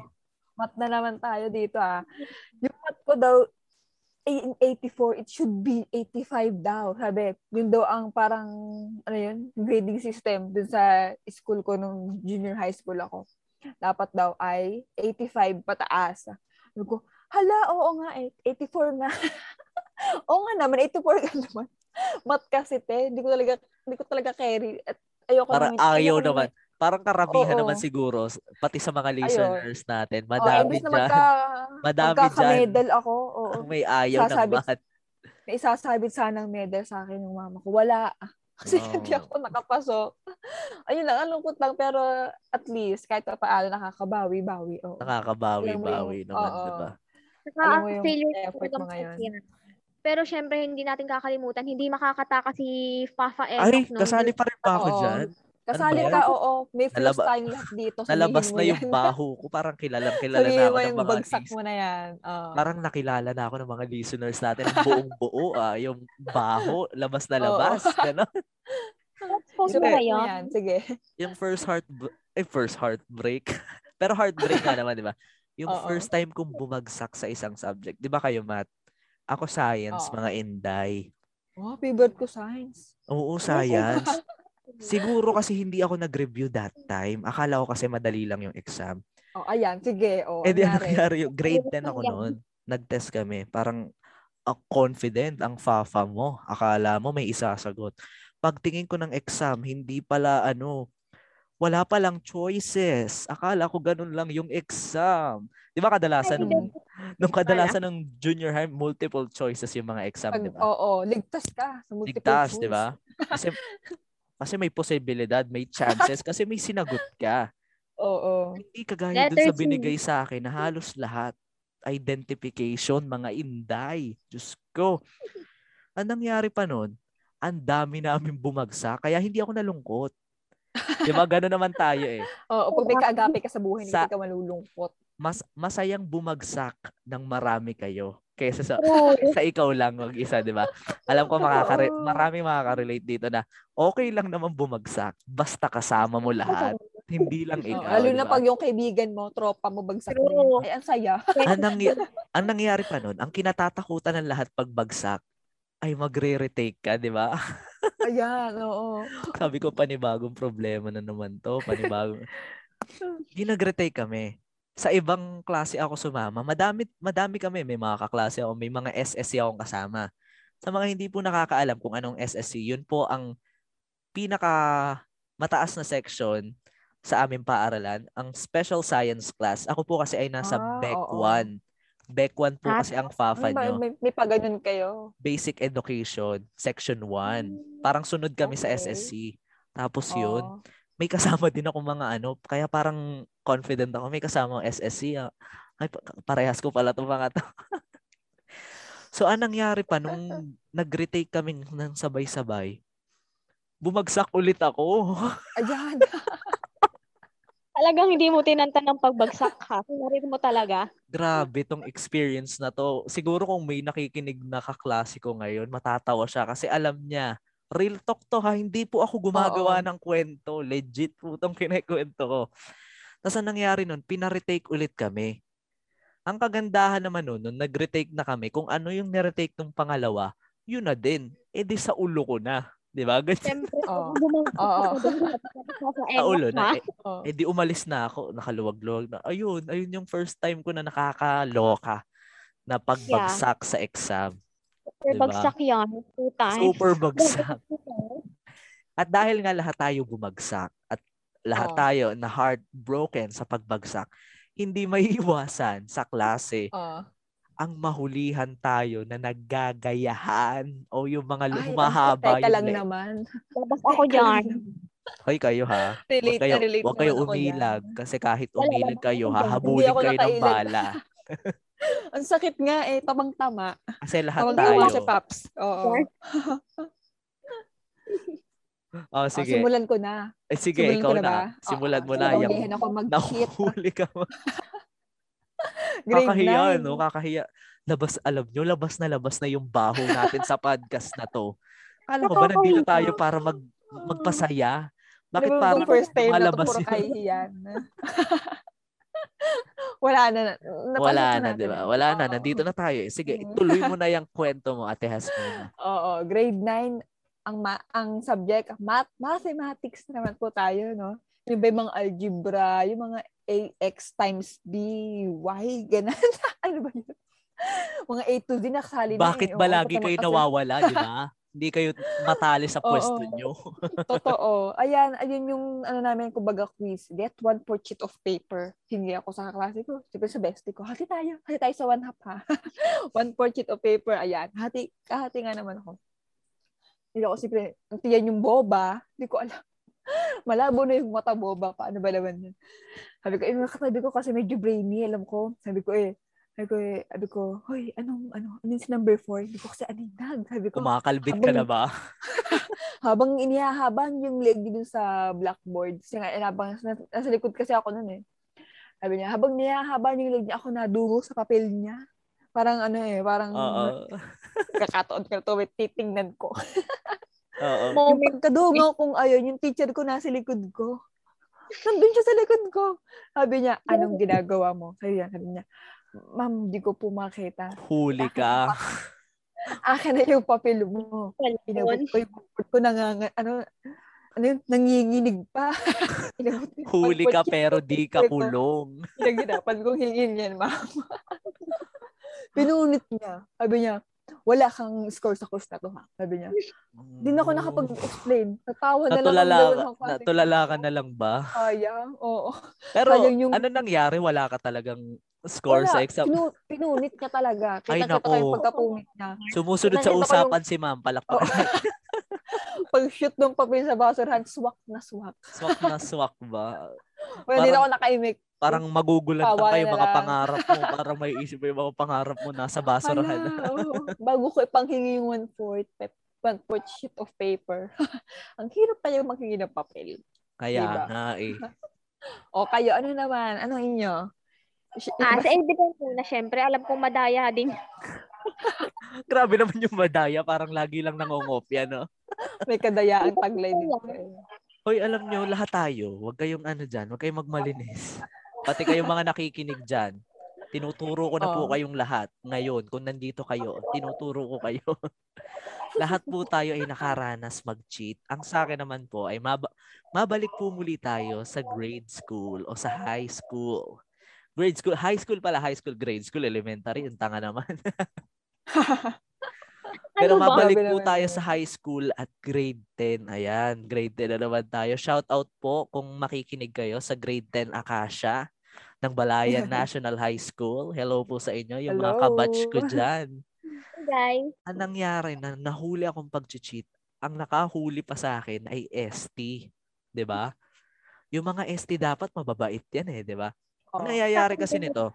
Mat na naman tayo dito ah. Yung mat ko daw, eh, 84, it should be 85 daw. Sabi, yun daw ang parang, ano yun, grading system dun sa school ko nung junior high school ako. Dapat daw ay 85 pataas. Sabi ko, hala, oo nga eh, 84 nga. oo nga naman, 84 ka naman. Mat kasi te, hindi ko talaga, hindi ko talaga carry. At ayoko Para naman- ayaw naman. Parang karamihan Oo. naman siguro, pati sa mga listeners natin. Oh, Madami na dyan. magka, Madami magkaka-medal ako, oo. Ang may ayaw ng Sasabit- mat. may isasabit sanang medal sa akin ng mama ko. Wala. Kasi Oo. hindi ako nakapasok. Ayun lang, ang lungkot lang. Pero at least, kahit pa paano, nakakabawi-bawi. Oo. Nakakabawi-bawi yung- naman, oo. diba? Saka Alam ang mo yung failure effort mo ngayon. Pero syempre, hindi natin kakalimutan, hindi makakataka si Fafa Enoch. Ay, nung- kasali pa rin pa ako Oo. dyan. Kasali Ano ba ka, oo. May first Nalaba- time lahat dito. Nalabas na yung yan. baho ko. Parang kilala, kilala na ako mo ng mga bagsak mo na yan. Oo. Parang nakilala na ako ng mga listeners natin. Ang buong buo, ah. Yung baho, labas na Oo. labas. Ganon. Post Yung mo yun? yan. Sige. Yung first heart, eh, first heartbreak. Pero heartbreak nga naman, di ba? Yung Oo. first time kong bumagsak sa isang subject. Di ba kayo, Matt? Ako science, Oo. mga inday. Oh, favorite ko science. Oo, science. Siguro kasi hindi ako nag-review that time. Akala ko kasi madali lang yung exam. Oh, ayan. Sige. Oh, eh di ano nangyari. grade 10 ako noon. Nag-test kami. Parang ah, confident ang fafa mo. Akala mo may isasagot. Pagtingin ko ng exam, hindi pala ano, wala palang choices. Akala ko ganun lang yung exam. Di ba kadalasan nung, nung kadalasan ng junior high, multiple choices yung mga exam, di ba? Oo, ligtas ka sa multiple Ligtas, choice. di ba? Kasi, kasi may posibilidad, may chances, kasi may sinagot ka. Oo. Hindi kagaya dun Letter sa C. binigay sa akin na halos lahat. Identification, mga inday. Diyos ko. Ang nangyari pa nun, ang dami namin bumagsak, kaya hindi ako nalungkot. Di ba? Gano'n naman tayo eh. Oo, pag may kaagapi ka sa buhay, Sa- hindi ka malulungkot. Mas, masayang bumagsak ng marami kayo kaysa sa, sa ikaw lang mag-isa, di ba? Alam ko makakare- Oo. marami makaka-relate dito na okay lang naman bumagsak basta kasama mo lahat. Hindi lang ikaw. lalo di na pag yung kaibigan mo, tropa mo, bagsak mo. Ay, ang saya. ang, nangya- ang nangyari pa nun, ang kinatatakutan ng lahat pag bagsak, ay magre-retake ka, di ba? Ayan, oo. Sabi ko, panibagong problema na naman to. Panibagong... Di nag-retake kami. Sa ibang klase ako sumama. Madami, madami kami. May mga kaklase ako. May mga SSC akong kasama. Sa mga hindi po nakakaalam kung anong SSC, yun po ang pinaka mataas na section sa aming paaralan, ang special science class. Ako po kasi ay nasa Ah, BEC oo. 1. BEC 1 po Ah, kasi ang FAFA May, nyo. may, may paganon kayo. Basic Education, Section 1. Parang sunod kami sa Okay. SSC. Tapos yun, Oo. May kasama din ako mga ano, kaya parang confident ako. May kasama SSC. ah. Ay, pa- parehas ko pala itong mga to. so, anong nangyari pa nung nag-retake kami ng sabay-sabay? Bumagsak ulit ako. Ayan. Talagang hindi mo tinantan ng pagbagsak ha. Sinari mo talaga. Grabe tong experience na to. Siguro kung may nakikinig na kaklase ko ngayon, matatawa siya kasi alam niya, real talk to ha, hindi po ako gumagawa Oo. ng kwento. Legit po tong kinikwento ko. Tapos ang nangyari nun, pinaretake ulit kami. Ang kagandahan naman nun, nung nag-retake na kami, kung ano yung niretake ng pangalawa, yun na din. E di sa ulo ko na. Di ba? Ganyan. Siyempre, Oo. Oo. Sa ulo na. Eh, eh di umalis na ako, nakaluwag-luwag na. Ayun, ayun yung first time ko na nakakaloka na pagbagsak sa exam. Super Diba? bagsak yan. Two times. Super bagsak. At dahil nga lahat tayo bumagsak at lahat Oo. tayo na heartbroken sa pagbagsak, hindi maiiwasan sa klase Oh. ang mahulihan tayo na naggagayahan o yung mga Ay, humahaba teka yung lang naman. Labas ako Teka dyan. Hoy kayo ha. Huwag Relate kayo, na relate huwag kayo umilag kasi kahit umilag kayo, hahabulin kayo ng bala. Ang sakit nga eh, tamang-tama. Kasi lahat Tawag tayo. si Paps. Oo. Oh, Oh, sige. simulan ko na. Eh, sige, simulan ikaw ko na na. ba? Simulan Oo, mo na. Yung, maulihan ako mag-cheat. nahuhuli ka mo. Grade Kakahiya, 9. no? Kakahiya. Labas, alam nyo, labas na labas na yung baho natin sa podcast na to. Kala ko ba nandito tayo para mag, magpasaya? Bakit Di ba parang first time na to, puro kahihiyan? Wala na. Wala na, di ba? Wala na. Oo. Nandito na tayo. eh. Sige, Mm. ituloy mo na yung kwento mo, Ate Hasmina. Oo, grade 9 ang ma- ang subject math mathematics naman po tayo, no? Yung ba yung mga algebra, yung mga ax times b, y, ganun. ano ba yun? Mga a to z nakasali na Bakit ba lagi kayo nawawala, di ba? Hindi kayo matali sa pwesto nyo. Totoo. Ayan, ayun yung ano namin, kumbaga quiz. Get one per sheet of paper. Hingi ako sa klase ko. Siyempre sa bestie ko. Hati tayo. Hati tayo sa one half ha. one per sheet of paper. Ayan. Hati, kahati nga naman ako. Hindi ako siyempre, tiyan yung boba. Hindi ko alam. Malabo na yung mata boba. Paano ba naman yun? Sabi ko, eh, mga katabi ko kasi medyo brainy. Alam ko. Sabi ko eh, sabi ko eh, sabi ko, hoy, anong, ano, anong si number four? Hindi ko kasi aninag. Sabi ko, Kumakalbit ka na ba? habang inihahaban yung leg dun sa blackboard. Kasi nga, habang nasa, nasa likod kasi ako nun eh. Sabi niya, habang nihahaban yung leg niya, ako naduro sa papel niya. Parang ano eh, parang Oo. kakataon ka to, titingnan ko. Oo. Yung pagkadungaw kong ayun, yung teacher ko nasa likod ko. Nandun siya sa likod ko. Sabi niya, anong ginagawa mo? Sabi niya, sabi niya, ma'am, di ko po makita. Huli ka. Akin na yung papel mo. Inabot ko yung papel ko, nanganga, ano, ano yun, nanginginig pa. Huli ka pero di ka kulong. Pinagirapan kong hingin yan, ma'am. Pinunit niya. Sabi niya, wala kang score sa course na to, ha? Sabi niya. Di na ako nakapag-explain. Natawa na lang Natulala, ka, natulala ka na lang ba? Sayang, oo. Pero Sayang yung- ano nangyari? Wala ka talagang score Wala, sa exam? pinu- pinunit niya talaga. Ay, Kita-kita ko nako. yung pagkapunit niya. Sumusunod sa usapan si ma'am. Palakpak. Oo. Pag-shoot ng papel sa basurahan, swak na swak. swak na swak ba? Wala, hindi na ako nakaimik. Parang magugulat na kayo na mga lang. pangarap mo. Parang may isip mo yung mga pangarap mo nasa basurahan. Oo. Bago ko ipanghingi yung one-fourth, one-fourth sheet of paper. Ang hirap tayo maghingi ng papel. Kaya Diba? nga eh. O kayo, ano naman? Ano inyo? Ah, sa independent muna, syempre, alam kong madaya din. Grabe naman yung madaya. Parang lagi lang nangongopya, no? May kadayaan taglay dito. Hoy, alam nyo, lahat tayo, huwag kayong ano dyan, huwag kayong magmalinis. Pati kayong mga nakikinig dyan, tinuturo ko na po Oo. kayong lahat ngayon. Kung nandito kayo, tinuturo ko kayo. lahat po tayo ay nakaranas mag-cheat. Ang sa akin naman po ay mab- mabalik po muli tayo sa grade school o sa high school. Grade school, high school pala, high school, grade school, elementary, yung tanga naman. Pero Ano ba? mabalik po tayo sa high school at grade 10. Ayan, grade 10 na naman tayo. Shout out po kung makikinig kayo sa grade 10 Akasha ng Balayan National High School. Hello po sa inyo, yung mga Hello. kabatch ko dyan. Guys, Ang nangyari na nahuli akong pag-cheat, ang nakahuli pa sa akin ay ST. 'di ba? Yung mga ST dapat mababait yan eh, 'di ba? Ang Oo. nangyayari kasi nito,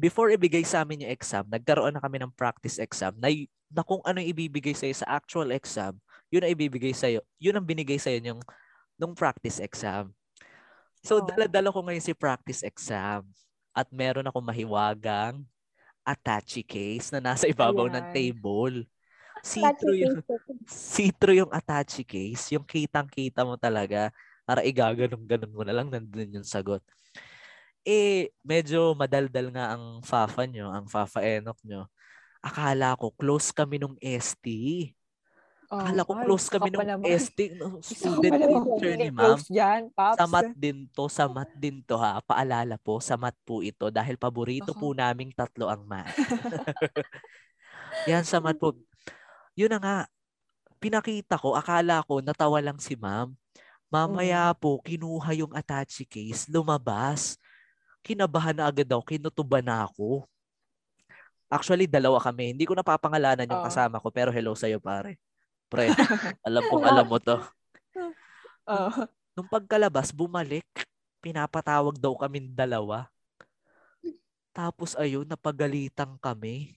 before ibigay sa amin yung exam, nagkaroon na kami ng practice exam na, y- na kung ano ibibigay sa'yo sa actual exam, yun ang ibibigay sa'yo. Yun ang binigay sa'yo yung nung practice exam. So, Oo. dala-dala ko ngayon si practice exam at meron akong mahiwagang attache case na nasa ibabaw ng Ayan. table. See-through yung, see-through yung attache case, yung kitang-kita mo talaga, para igaganong-ganon mo na lang, nandun yung sagot. Eh, medyo madaldal nga ang Fafa nyo, ang Fafa Enoch nyo. Akala ko, close kami nung ST. Oh, Akala ko, close kami naman. ST. no, Student teacher ni ma'am. dyan, Paps. Sa mat din to, sa mat din to ha. Paalala po, sa mat po ito dahil paborito Aha. po naming tatlo ang mat. Yan sa mat po. Yun na nga, pinakita ko, akala ko, natawa lang si ma'am. Mamaya po, kinuha yung attache case, lumabas. kinabahan na agad ako, kinutuba na ako. Actually, dalawa kami. Hindi ko napapangalanan yung Oo. kasama ko, pero hello sa'yo, pare. Pre, alam kong alam mo to. Oo. Nung pagkalabas, bumalik. Pinapatawag daw kami dalawa. Tapos ayun, napagalitan kami.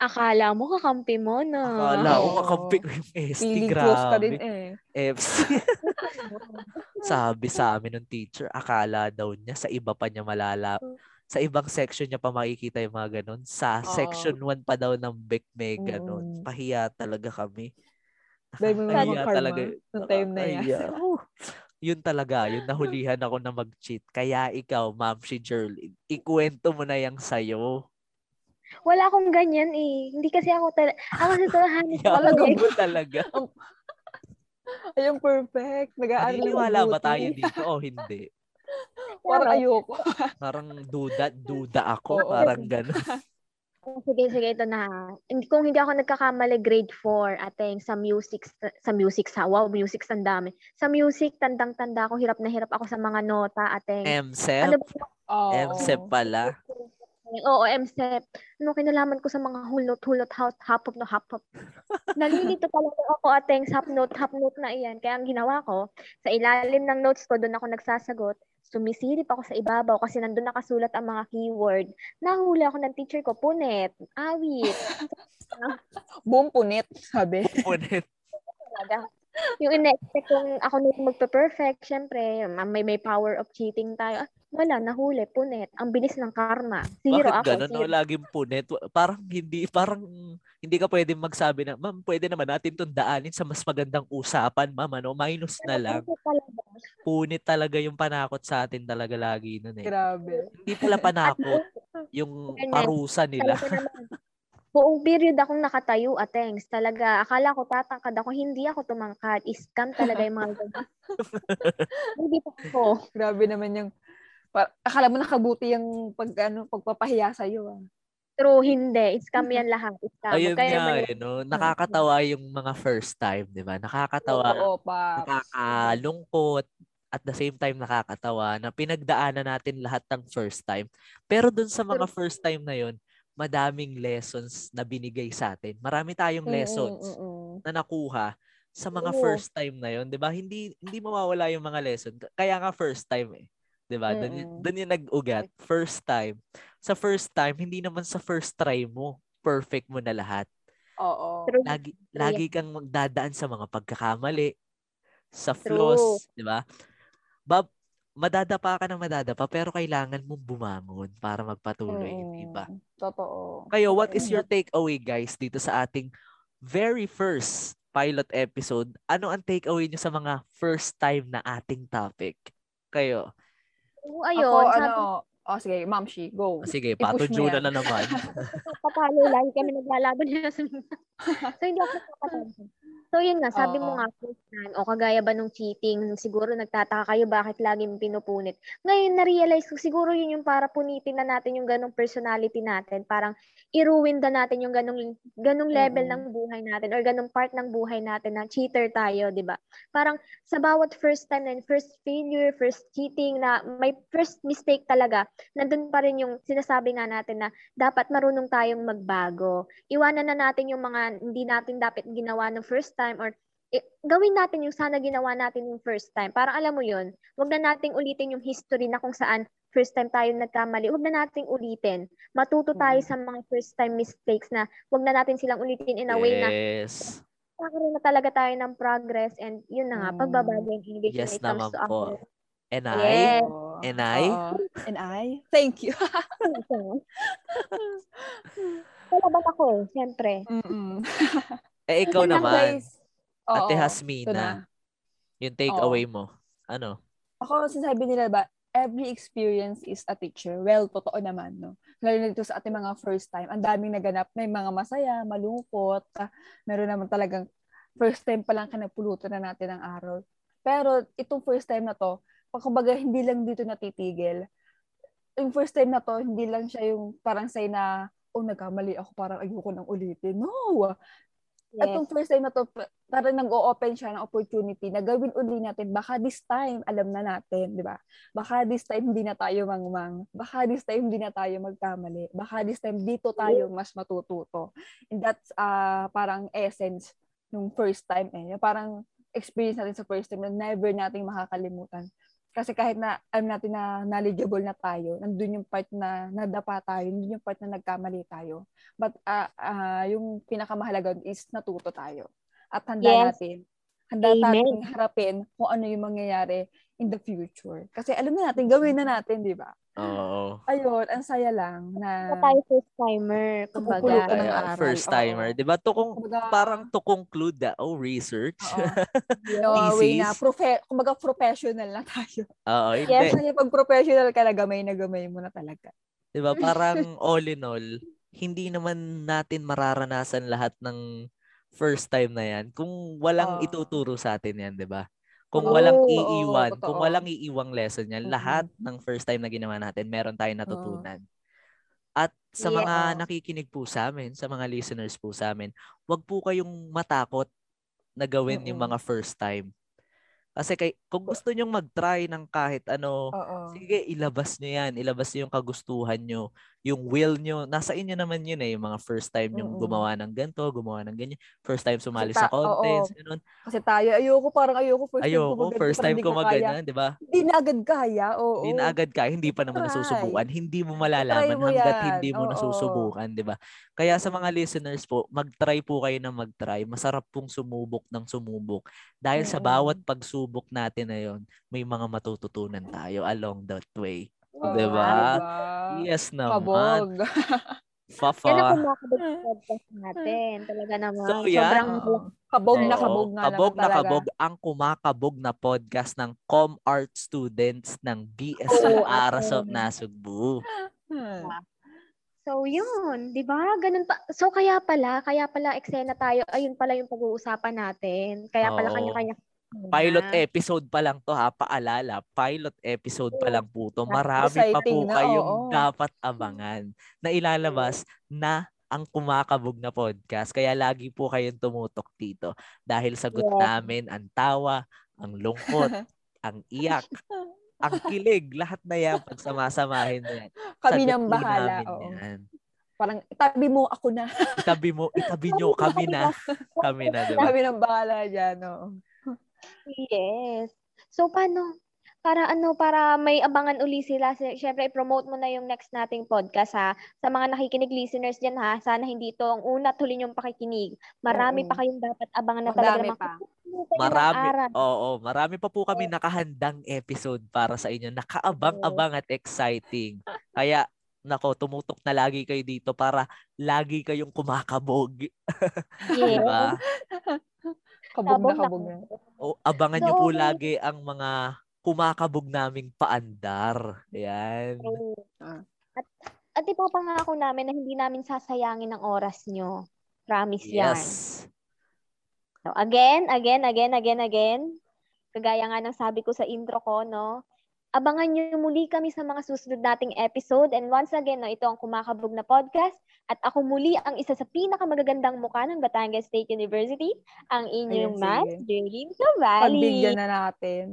Akala mo kakampi mo na. Akala ko Oo. kakampi ko yung ST. Feeling close ka din Grabe. eh. FC. Sabi sa amin ng teacher, akala daw niya sa iba pa niya malala. Sa ibang section niya pa makikita yung mga ganun. Sa Oo. section 1 pa daw ng BEC may ganun. Mm. Pahiya talaga kami. Dahil mo naman karma talaga. nung time na yan. Oh, yun talaga, yun nahulihan ako na mag-cheat. Kaya ikaw, ma'am, si Jerlyn, ikwento mo na yung sayo. Wala akong ganyan eh. Hindi kasi ako talaga, ako sa talahan Talaga mo talaga. Ayun, perfect. Nag-aaral Naniniwala ba tayo dito o hindi? Parang ayoko. Parang duda, duda ako. Oo. Parang gano'n. Sige, sige, ito na. Hindi- Kung hindi ako nagkakamali, grade 4, ating sa music, sa music, sa, wow, music, ang dami. Sa music, tandang-tanda ako, hirap na hirap ako sa mga nota, ating, MSEP? ano ba Oo. MSEP pala. Oo, MSEP. Ano kinalaman ko sa mga hulot-hulot, hop, hop no hop hop. Nalilito talaga ako ating hop note, hop note na iyan. Kaya ang ginawa ko, sa ilalim ng notes ko, doon ako nagsasagot. Sumisilip ako sa ibabaw kasi nandun nakasulat ang mga keyword. Nahuli ako ng teacher ko, punet, awit, Boom punit, sabi. Talaga. Yung in-expect kong ako na yung magpe-perfect, syempre, ma- may, may power of cheating tayo. Ah, wala, nahuli, punet. Ang bilis ng karma. Zero Bakit ako. gano'n? No? Laging punit. Parang hindi, parang hindi ka pwede magsabi na, ma'am, pwede naman natin itong daanin sa mas magandang usapan, ma'am. Ano? Minus na lang. Punit talaga yung panakot sa atin talaga lagi nun eh. Grabe. Hindi pala panakot. Yung parusa nila. Buong period akong nakatayo, atengs. Talaga, akala ko tatangkad ako. Hindi ako tumangkad. Scam talaga yung mga ganyan. Hindi pa ako. Grabe naman yung pa, akala mo nakabuti yung pag ano pagpapahiya sa iyo ah. True, hindi. Scam yan lahat. Scam. Ayun Kaya nga naman, eh, no? Nakakatawa yung mga first time, di ba? Nakakatawa. Oo, pa. nakakalungkot at the same time nakakatawa na pinagdaanan natin lahat ng first time. Pero dun sa mga first time na yon, madaming lessons na binigay sa atin. Marami tayong lessons na nakuha sa mga Oo. first time na yon, 'di ba? Hindi hindi mawawala yung mga lesson. Kaya nga first time eh. 'Di ba? Doon Mm-mm. doon yung nag-ugat, first time. Sa first time, hindi naman sa first try mo perfect mo na lahat. Oo. True. Lagi lagi kang magdadaan sa mga pagkakamali, sa flaws, 'di ba? Bab, madadapa ka ng madadapa pero kailangan mong bumangon para magpatuloy, hindi ba? Mm, Totoo. Kayo, what is your takeaway guys dito sa ating very first pilot episode? Ano ang takeaway niyo sa mga first time na ating topic? Kayo. Oo, Ako, ayun. ano, sabi oh, sige, Ma'am Shi, go. Sige, I-push mo patujo na yan. na naman. papalo, lagi kami naglalaban niya sa So, hindi ako nakakatawa. So, yun nga, sabi mo Oo. nga, first time, o kagaya ba nung cheating, siguro nagtataka kayo bakit lagi mo pinupunit. Ngayon, na-realize ko, siguro yun yung para punitin na natin yung ganong personality natin. Parang, i-ruin na natin yung ganong, ganong level Mm-mm. ng buhay natin or ganong part ng buhay natin na cheater tayo, di ba? Parang, sa bawat first time yun, first failure, first cheating, na may first mistake talaga, nandun pa rin yung sinasabi nga natin na dapat marunong tayong magbago. Iwanan na natin yung mga hindi natin dapat ginawa ng first time or eh, gawin natin yung sana ginawa natin yung first time. Parang alam mo yun, wag na nating ulitin yung history na kung saan first time tayo nagkamali. Wag na nating ulitin. Matuto tayo Mm. sa mga first time mistakes na wag na natin silang ulitin in a way na Yes. kakaroon na talaga tayo ng progress and yun na nga, Mm. pagbabago yung English Yes when it comes naman to po. And I, Yes. Oo. and I, Oo. And I? Thank you. Kalaban ako eh, siyempre. Mm-mm. eh ikaw naman, Guys, Ate oo, na. Hasmina, yung takeaway mo. Ano? Ako, sinasabi nila ba, every experience is a teacher. Well, totoo naman, no? Lalo na dito sa ating mga first time. Ang daming naganap. May mga masaya, malungkot. ah, meron naman talagang first time pa lang kinapulutan na natin ang araw. Pero itong first time na to, pagkabaga hindi lang dito natitigil. Yung first time na to, hindi lang siya yung parang say na, oh, nagkamali ako, parang ayoko nang ulitin. No! Yes. Itong first time na to, parang nag-o-open siya ng opportunity na gawin uli natin. Baka this time, alam na natin, di ba? Baka this time, hindi na tayo mangmang. Baka this time, hindi na tayo magkamali. Baka this time, dito tayo mas matututo. And that's uh, parang essence nung first time eh. Yung parang experience natin sa first time na never nating makakalimutan. Kasi kahit na alam natin na knowledgeable na tayo, nandun yung part na nadapa tayo, nandun yung part na nagkamali tayo. But uh, uh, yung pinakamahalaga is natuto tayo. At handa Yes. natin, handa Amen. natin harapin kung ano yung mangyayari in the future. Kasi alam na natin, gawin na natin, di ba? Oo. Ayun, ang saya lang na tayo first timer, kumbaga. ng Kaya, aral. first timer. 'di ba? To kung Kumbaga, parang to conclude that oh research. Oo. no, way na, profe- kumbaga professional na tayo. Oo. Yes. Kasi pag professional ka na, gamay na gamay mo na talaga. 'Di ba? Parang all in all, hindi naman natin mararanasan lahat ng first time na 'yan kung walang Oo. ituturo sa atin 'yan, 'di ba? Kung Oo, walang iiwan, kung totoo. walang iiwang lesson 'yan, Mm-mm. lahat ng first time na ginawa natin, meron tayong natutunan. At sa Yeah. mga nakikinig po sa amin, sa mga listeners po sa amin, wag po kayong matakot na gawin yung Mm-mm. mga first time. Kasi kay, kung gusto nyong mag-try ng kahit ano, Oo. sige, ilabas nyo yan. Ilabas nyo yung kagustuhan nyo, yung will nyo. Nasa inyo naman yun eh, yung mga first time yung Mm-mm. gumawa ng ganito, gumawa ng ganyan. First time sumali ta- sa contest, oo. ganun. Kasi tayo, ayoko, parang ayoko first time ko Ayoko, first time ko kaya. mag-ganyan, di ba? Hindi na agad kaya, oo. Hindi na agad ka, hindi pa naman Try. nasusubukan. Hindi mo malalaman mo hanggat yan. hindi mo Oo. nasusubukan, di ba? Kaya sa mga listeners po, mag-try po kayo na mag-try. Masarap pong sumubok ng sumubok. Dahil sa Mm-mm. bawat pagsubok natin na yon, may mga matututunan tayo along that way. Oo, Diba? diba? Yes naman. Kabog. Fafa. Yan ang kumakabog sa podcast natin. Talaga naman. So, yan. Sobrang kabog na Oo, kabog nga kabog na kabog ang kumakabog na podcast ng Com Art students ng BSU Oo, Arasop ate. Nasugbu. Hmm. So, yun. Di ba? Ganun pa. So, kaya pala, kaya pala eksena tayo. Ayun pala yung pag-uusapan natin. Kaya pala Oo. kanya-kanya. Pilot episode pa lang to ha, paalala. Pilot episode pa lang po to. Marami pa po na, kayong oo. dapat abangan na ilalabas na ang kumakabog na podcast. Kaya lagi po kayong tumutok dito. Dahil sagot Yes. namin ang tawa, ang lungkot, ang iyak, ang kilig, lahat na yan pagsamasamahin na yan. Kami nang bahala. Oo. yan. Parang itabi mo ako na. Itabi mo, itabi nyo, kami na. Kami na, diba? Kami nang bahala dyan. Oo. Yes. So, paano? Para ano, para may abangan uli sila. Si- Siyempre, i-promote mo na yung next nating podcast ha. Sa mga nakikinig listeners dyan ha, sana hindi ito ang una at huli yung pakikinig. Marami Oo. pa kayong dapat abangan na talaga. Madami na pa. Marami, oo, marami pa po kami nakahandang episode para sa inyo. Nakaabang-abang at exciting. Kaya, nako, tumutok na lagi kayo dito para lagi kayong kumakabog. Yes. Diba? Kabog na Kabog na. O, abangan nyo po Oo. lagi ang mga kumakabog naming paandar. Ayan. At, at ipapangako namin na hindi namin sasayangin ang oras nyo. Promise yan. Yes. So, again, again, again, again, again. Kagaya nga ng sabi ko sa intro ko, no? Abangan nyo muli kami sa mga susunod nating episode. And once again, no, ito ang Kumakabog na Podcast. At ako muli ang isa sa pinakamagagandang mukha ng Batangas State University, ang inyong Ayan, Mas sige. Jerlyn Savali. Pagbigyan na natin.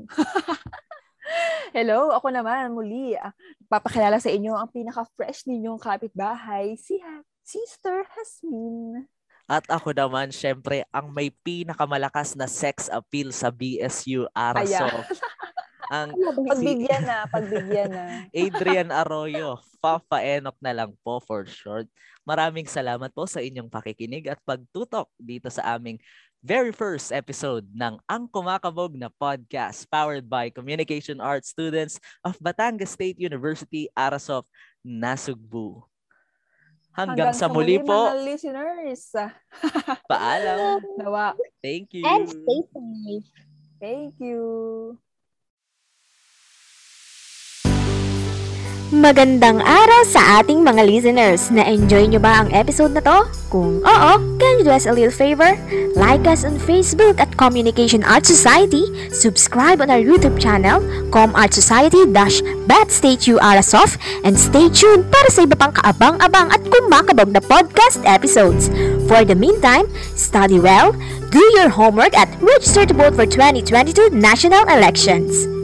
Hello, ako naman muli. ah, Papakilala sa inyo ang pinaka-fresh ninyong kapitbahay, si ha- Sister Hasmin. At ako naman, syempre, ang may pinakamalakas na sex appeal sa BSU Arasol. ang si Pagbigyan na, pagbigyan na. Adrian Arroyo, Fafa Enok na lang po for short. Maraming salamat po sa inyong pakikinig at pagtutok dito sa aming very first episode ng Ang Kumakabog na podcast powered by Communication Arts students of Batangas State University, Arasov, Nasugbu. Hanggang, sa muli po, mga listeners. paalam. Nawa. Thank you. And stay safe. Thank you. Magandang araw sa ating mga listeners. Na-enjoy nyo ba ang episode na to? Kung oo, can you do us a little favor? Like us on Facebook at Communication Art Society, subscribe on our YouTube channel, ComArt Society-BatStateURasoft, and stay tuned para sa iba pang kaabang-abang at kumakabog na podcast episodes. For the meantime, study well, do your homework at register to vote for 2022 national elections.